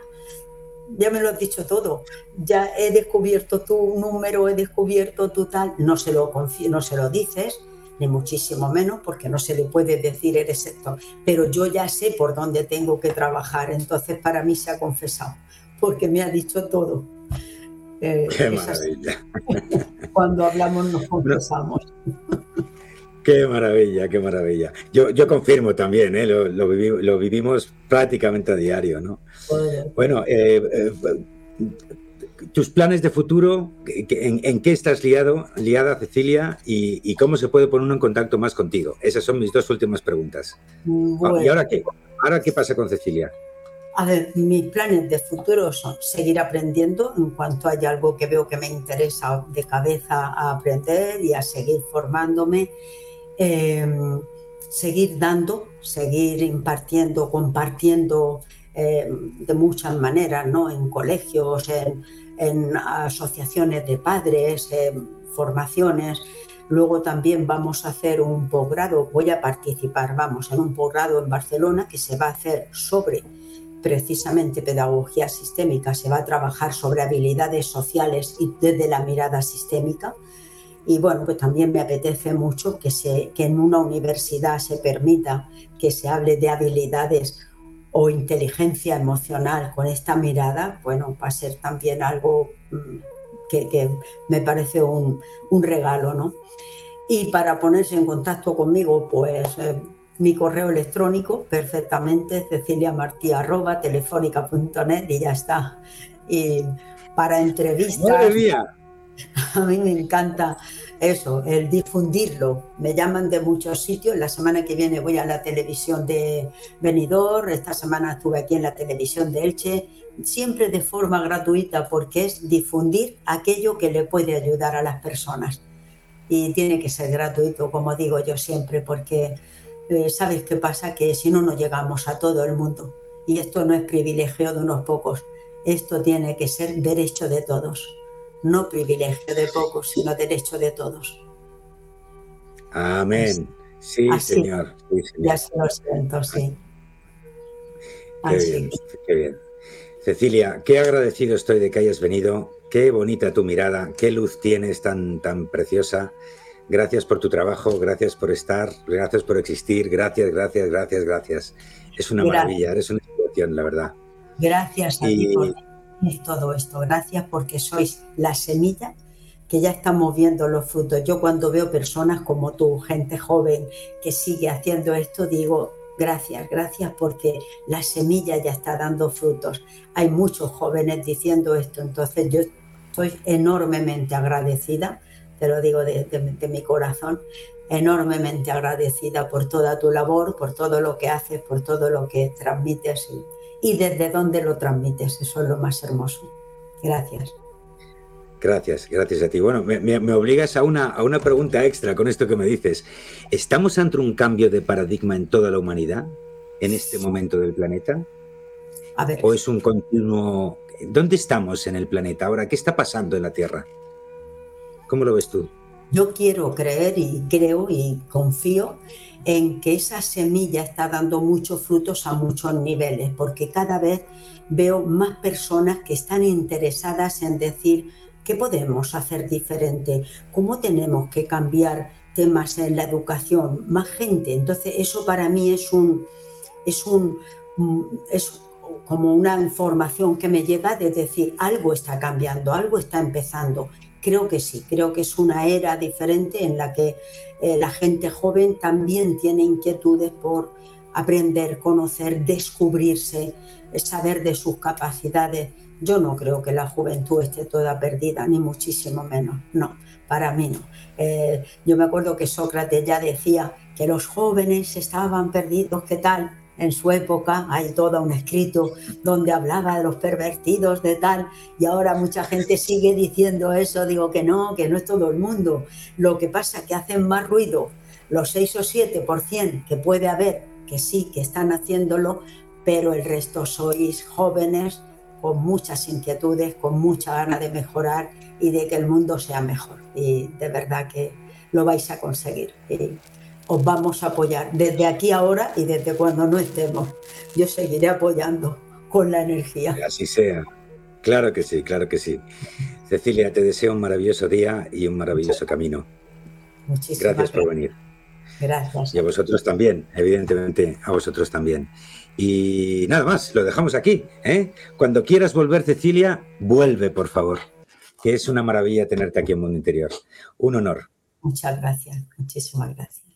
A: ya me lo has dicho todo, ya he descubierto tu número, he descubierto tu tal, no se lo, no se lo dices, ni muchísimo menos, porque no se le puede decir eres esto, pero yo ya sé por dónde tengo que trabajar, entonces para mí se ha confesado, porque me ha dicho todo.
B: Eh, Qué maravilla. <laughs>
A: Cuando hablamos nos confesamos.
B: Qué maravilla, qué maravilla. Yo, yo confirmo también, ¿eh? lo, lo, vivimos prácticamente a diario, ¿no? Bueno, eh, eh, tus planes de futuro, ¿en, qué estás liado, liada, Cecilia? Y, cómo se puede poner uno en contacto más contigo? Esas son mis dos últimas preguntas. Ah, ¿Y ahora qué? ¿Ahora qué pasa con Cecilia?
A: A ver, mis planes de futuro son seguir aprendiendo en cuanto haya algo que veo que me interesa de cabeza a aprender y a seguir formándome Em, seguir dando, seguir impartiendo, compartiendo em, de muchas maneras, ¿no? En colegios, en, asociaciones de padres, en formaciones. Luego también vamos a hacer un posgrado, voy a participar, vamos, en un posgrado en Barcelona que se va a hacer sobre precisamente pedagogía sistémica, se va a trabajar sobre habilidades sociales y desde la mirada sistémica y bueno, pues también me apetece mucho que, se, que en una universidad se permita que se hable de habilidades o inteligencia emocional con esta mirada, bueno, va a ser también algo mm, que, me parece un, regalo, ¿no? Y para ponerse en contacto conmigo, pues eh, mi correo electrónico perfectamente, telefónica.net y ya está. Y para entrevistas... <laughs> A mí me encanta eso, el difundirlo. Me llaman de muchos sitios. La semana que viene voy a la televisión de Benidorm. Esta semana estuve aquí en la televisión de Elche. Siempre de forma gratuita porque es difundir aquello que le puede ayudar a las personas. Y tiene que ser gratuito, como digo yo siempre, porque eh, ¿sabes qué pasa? Que si no, no llegamos a todo el mundo. Y esto no es privilegio de unos pocos. Esto tiene que ser derecho de todos no privilegio de pocos, sino derecho de todos.
B: Amén. Sí, señor.
A: Ya se lo siento, sí.
B: Qué bien, Cecilia, qué agradecido estoy de que hayas venido. Qué bonita tu mirada, qué luz tienes tan, tan preciosa. Gracias por tu trabajo, gracias por estar, gracias por existir, gracias, gracias, gracias, gracias. Es una maravilla, eres una inspiración, la verdad.
A: Gracias a ti por todo esto. Gracias porque sois la semilla que ya estamos viendo los frutos. Yo cuando veo personas como tú, gente joven que sigue haciendo esto, digo, gracias, gracias porque la semilla ya está dando frutos. Hay muchos jóvenes diciendo esto, entonces yo estoy enormemente agradecida, te lo digo de, de mi corazón, enormemente agradecida por toda tu labor, por todo lo que haces, por todo lo que transmites. Y desde dónde lo transmites. Eso es lo más hermoso. Gracias.
B: Gracias, gracias a ti. Bueno, me, obligas a una, a una pregunta extra con esto que me dices. ¿Estamos ante un cambio de paradigma en toda la humanidad en este momento del planeta?
A: A ver.
B: ¿O es un continuo... ¿Dónde estamos en el planeta ahora? ¿Qué está pasando en la Tierra? ¿Cómo lo ves tú?
A: Yo quiero creer y creo y confío en que esa semilla está dando muchos frutos a muchos niveles, porque cada vez veo más personas que están interesadas en decir qué podemos hacer diferente, cómo tenemos que cambiar temas en la educación, más gente. Entonces eso para mí es un es un es como una información que me llega de decir algo está cambiando, algo está empezando Creo que sí, creo que es una era diferente en la que eh, la gente joven también tiene inquietudes por aprender, conocer, descubrirse, saber de sus capacidades. Yo no creo que la juventud esté toda perdida, ni muchísimo menos, no, para mí no. Eh, yo me acuerdo que Sócrates ya decía que los jóvenes estaban perdidos, ¿qué tal? En su época hay todo un escrito donde hablaba de los pervertidos, de tal, y ahora mucha gente sigue diciendo eso, digo que no, que no es todo el mundo. Lo que pasa es que hacen más ruido los 6 o 7% que puede haber, que sí, que están haciéndolo, pero el resto sois jóvenes con muchas inquietudes, con mucha gana de mejorar y de que el mundo sea mejor. Y de verdad que lo vais a conseguir os vamos a apoyar desde aquí ahora y desde cuando no estemos. Yo seguiré apoyando con la energía.
B: Que así sea. Claro que sí, claro que sí. Cecilia, te deseo un maravilloso día y un maravilloso camino.
A: Muchísimas
B: gracias por venir.
A: Gracias.
B: Y a vosotros también, evidentemente, a vosotros también. Y nada más, lo dejamos aquí. ¿eh? Cuando quieras volver, Cecilia, vuelve, por favor. Que es una maravilla tenerte aquí en Mundo Interior. Un honor.
A: Muchas gracias, muchísimas gracias.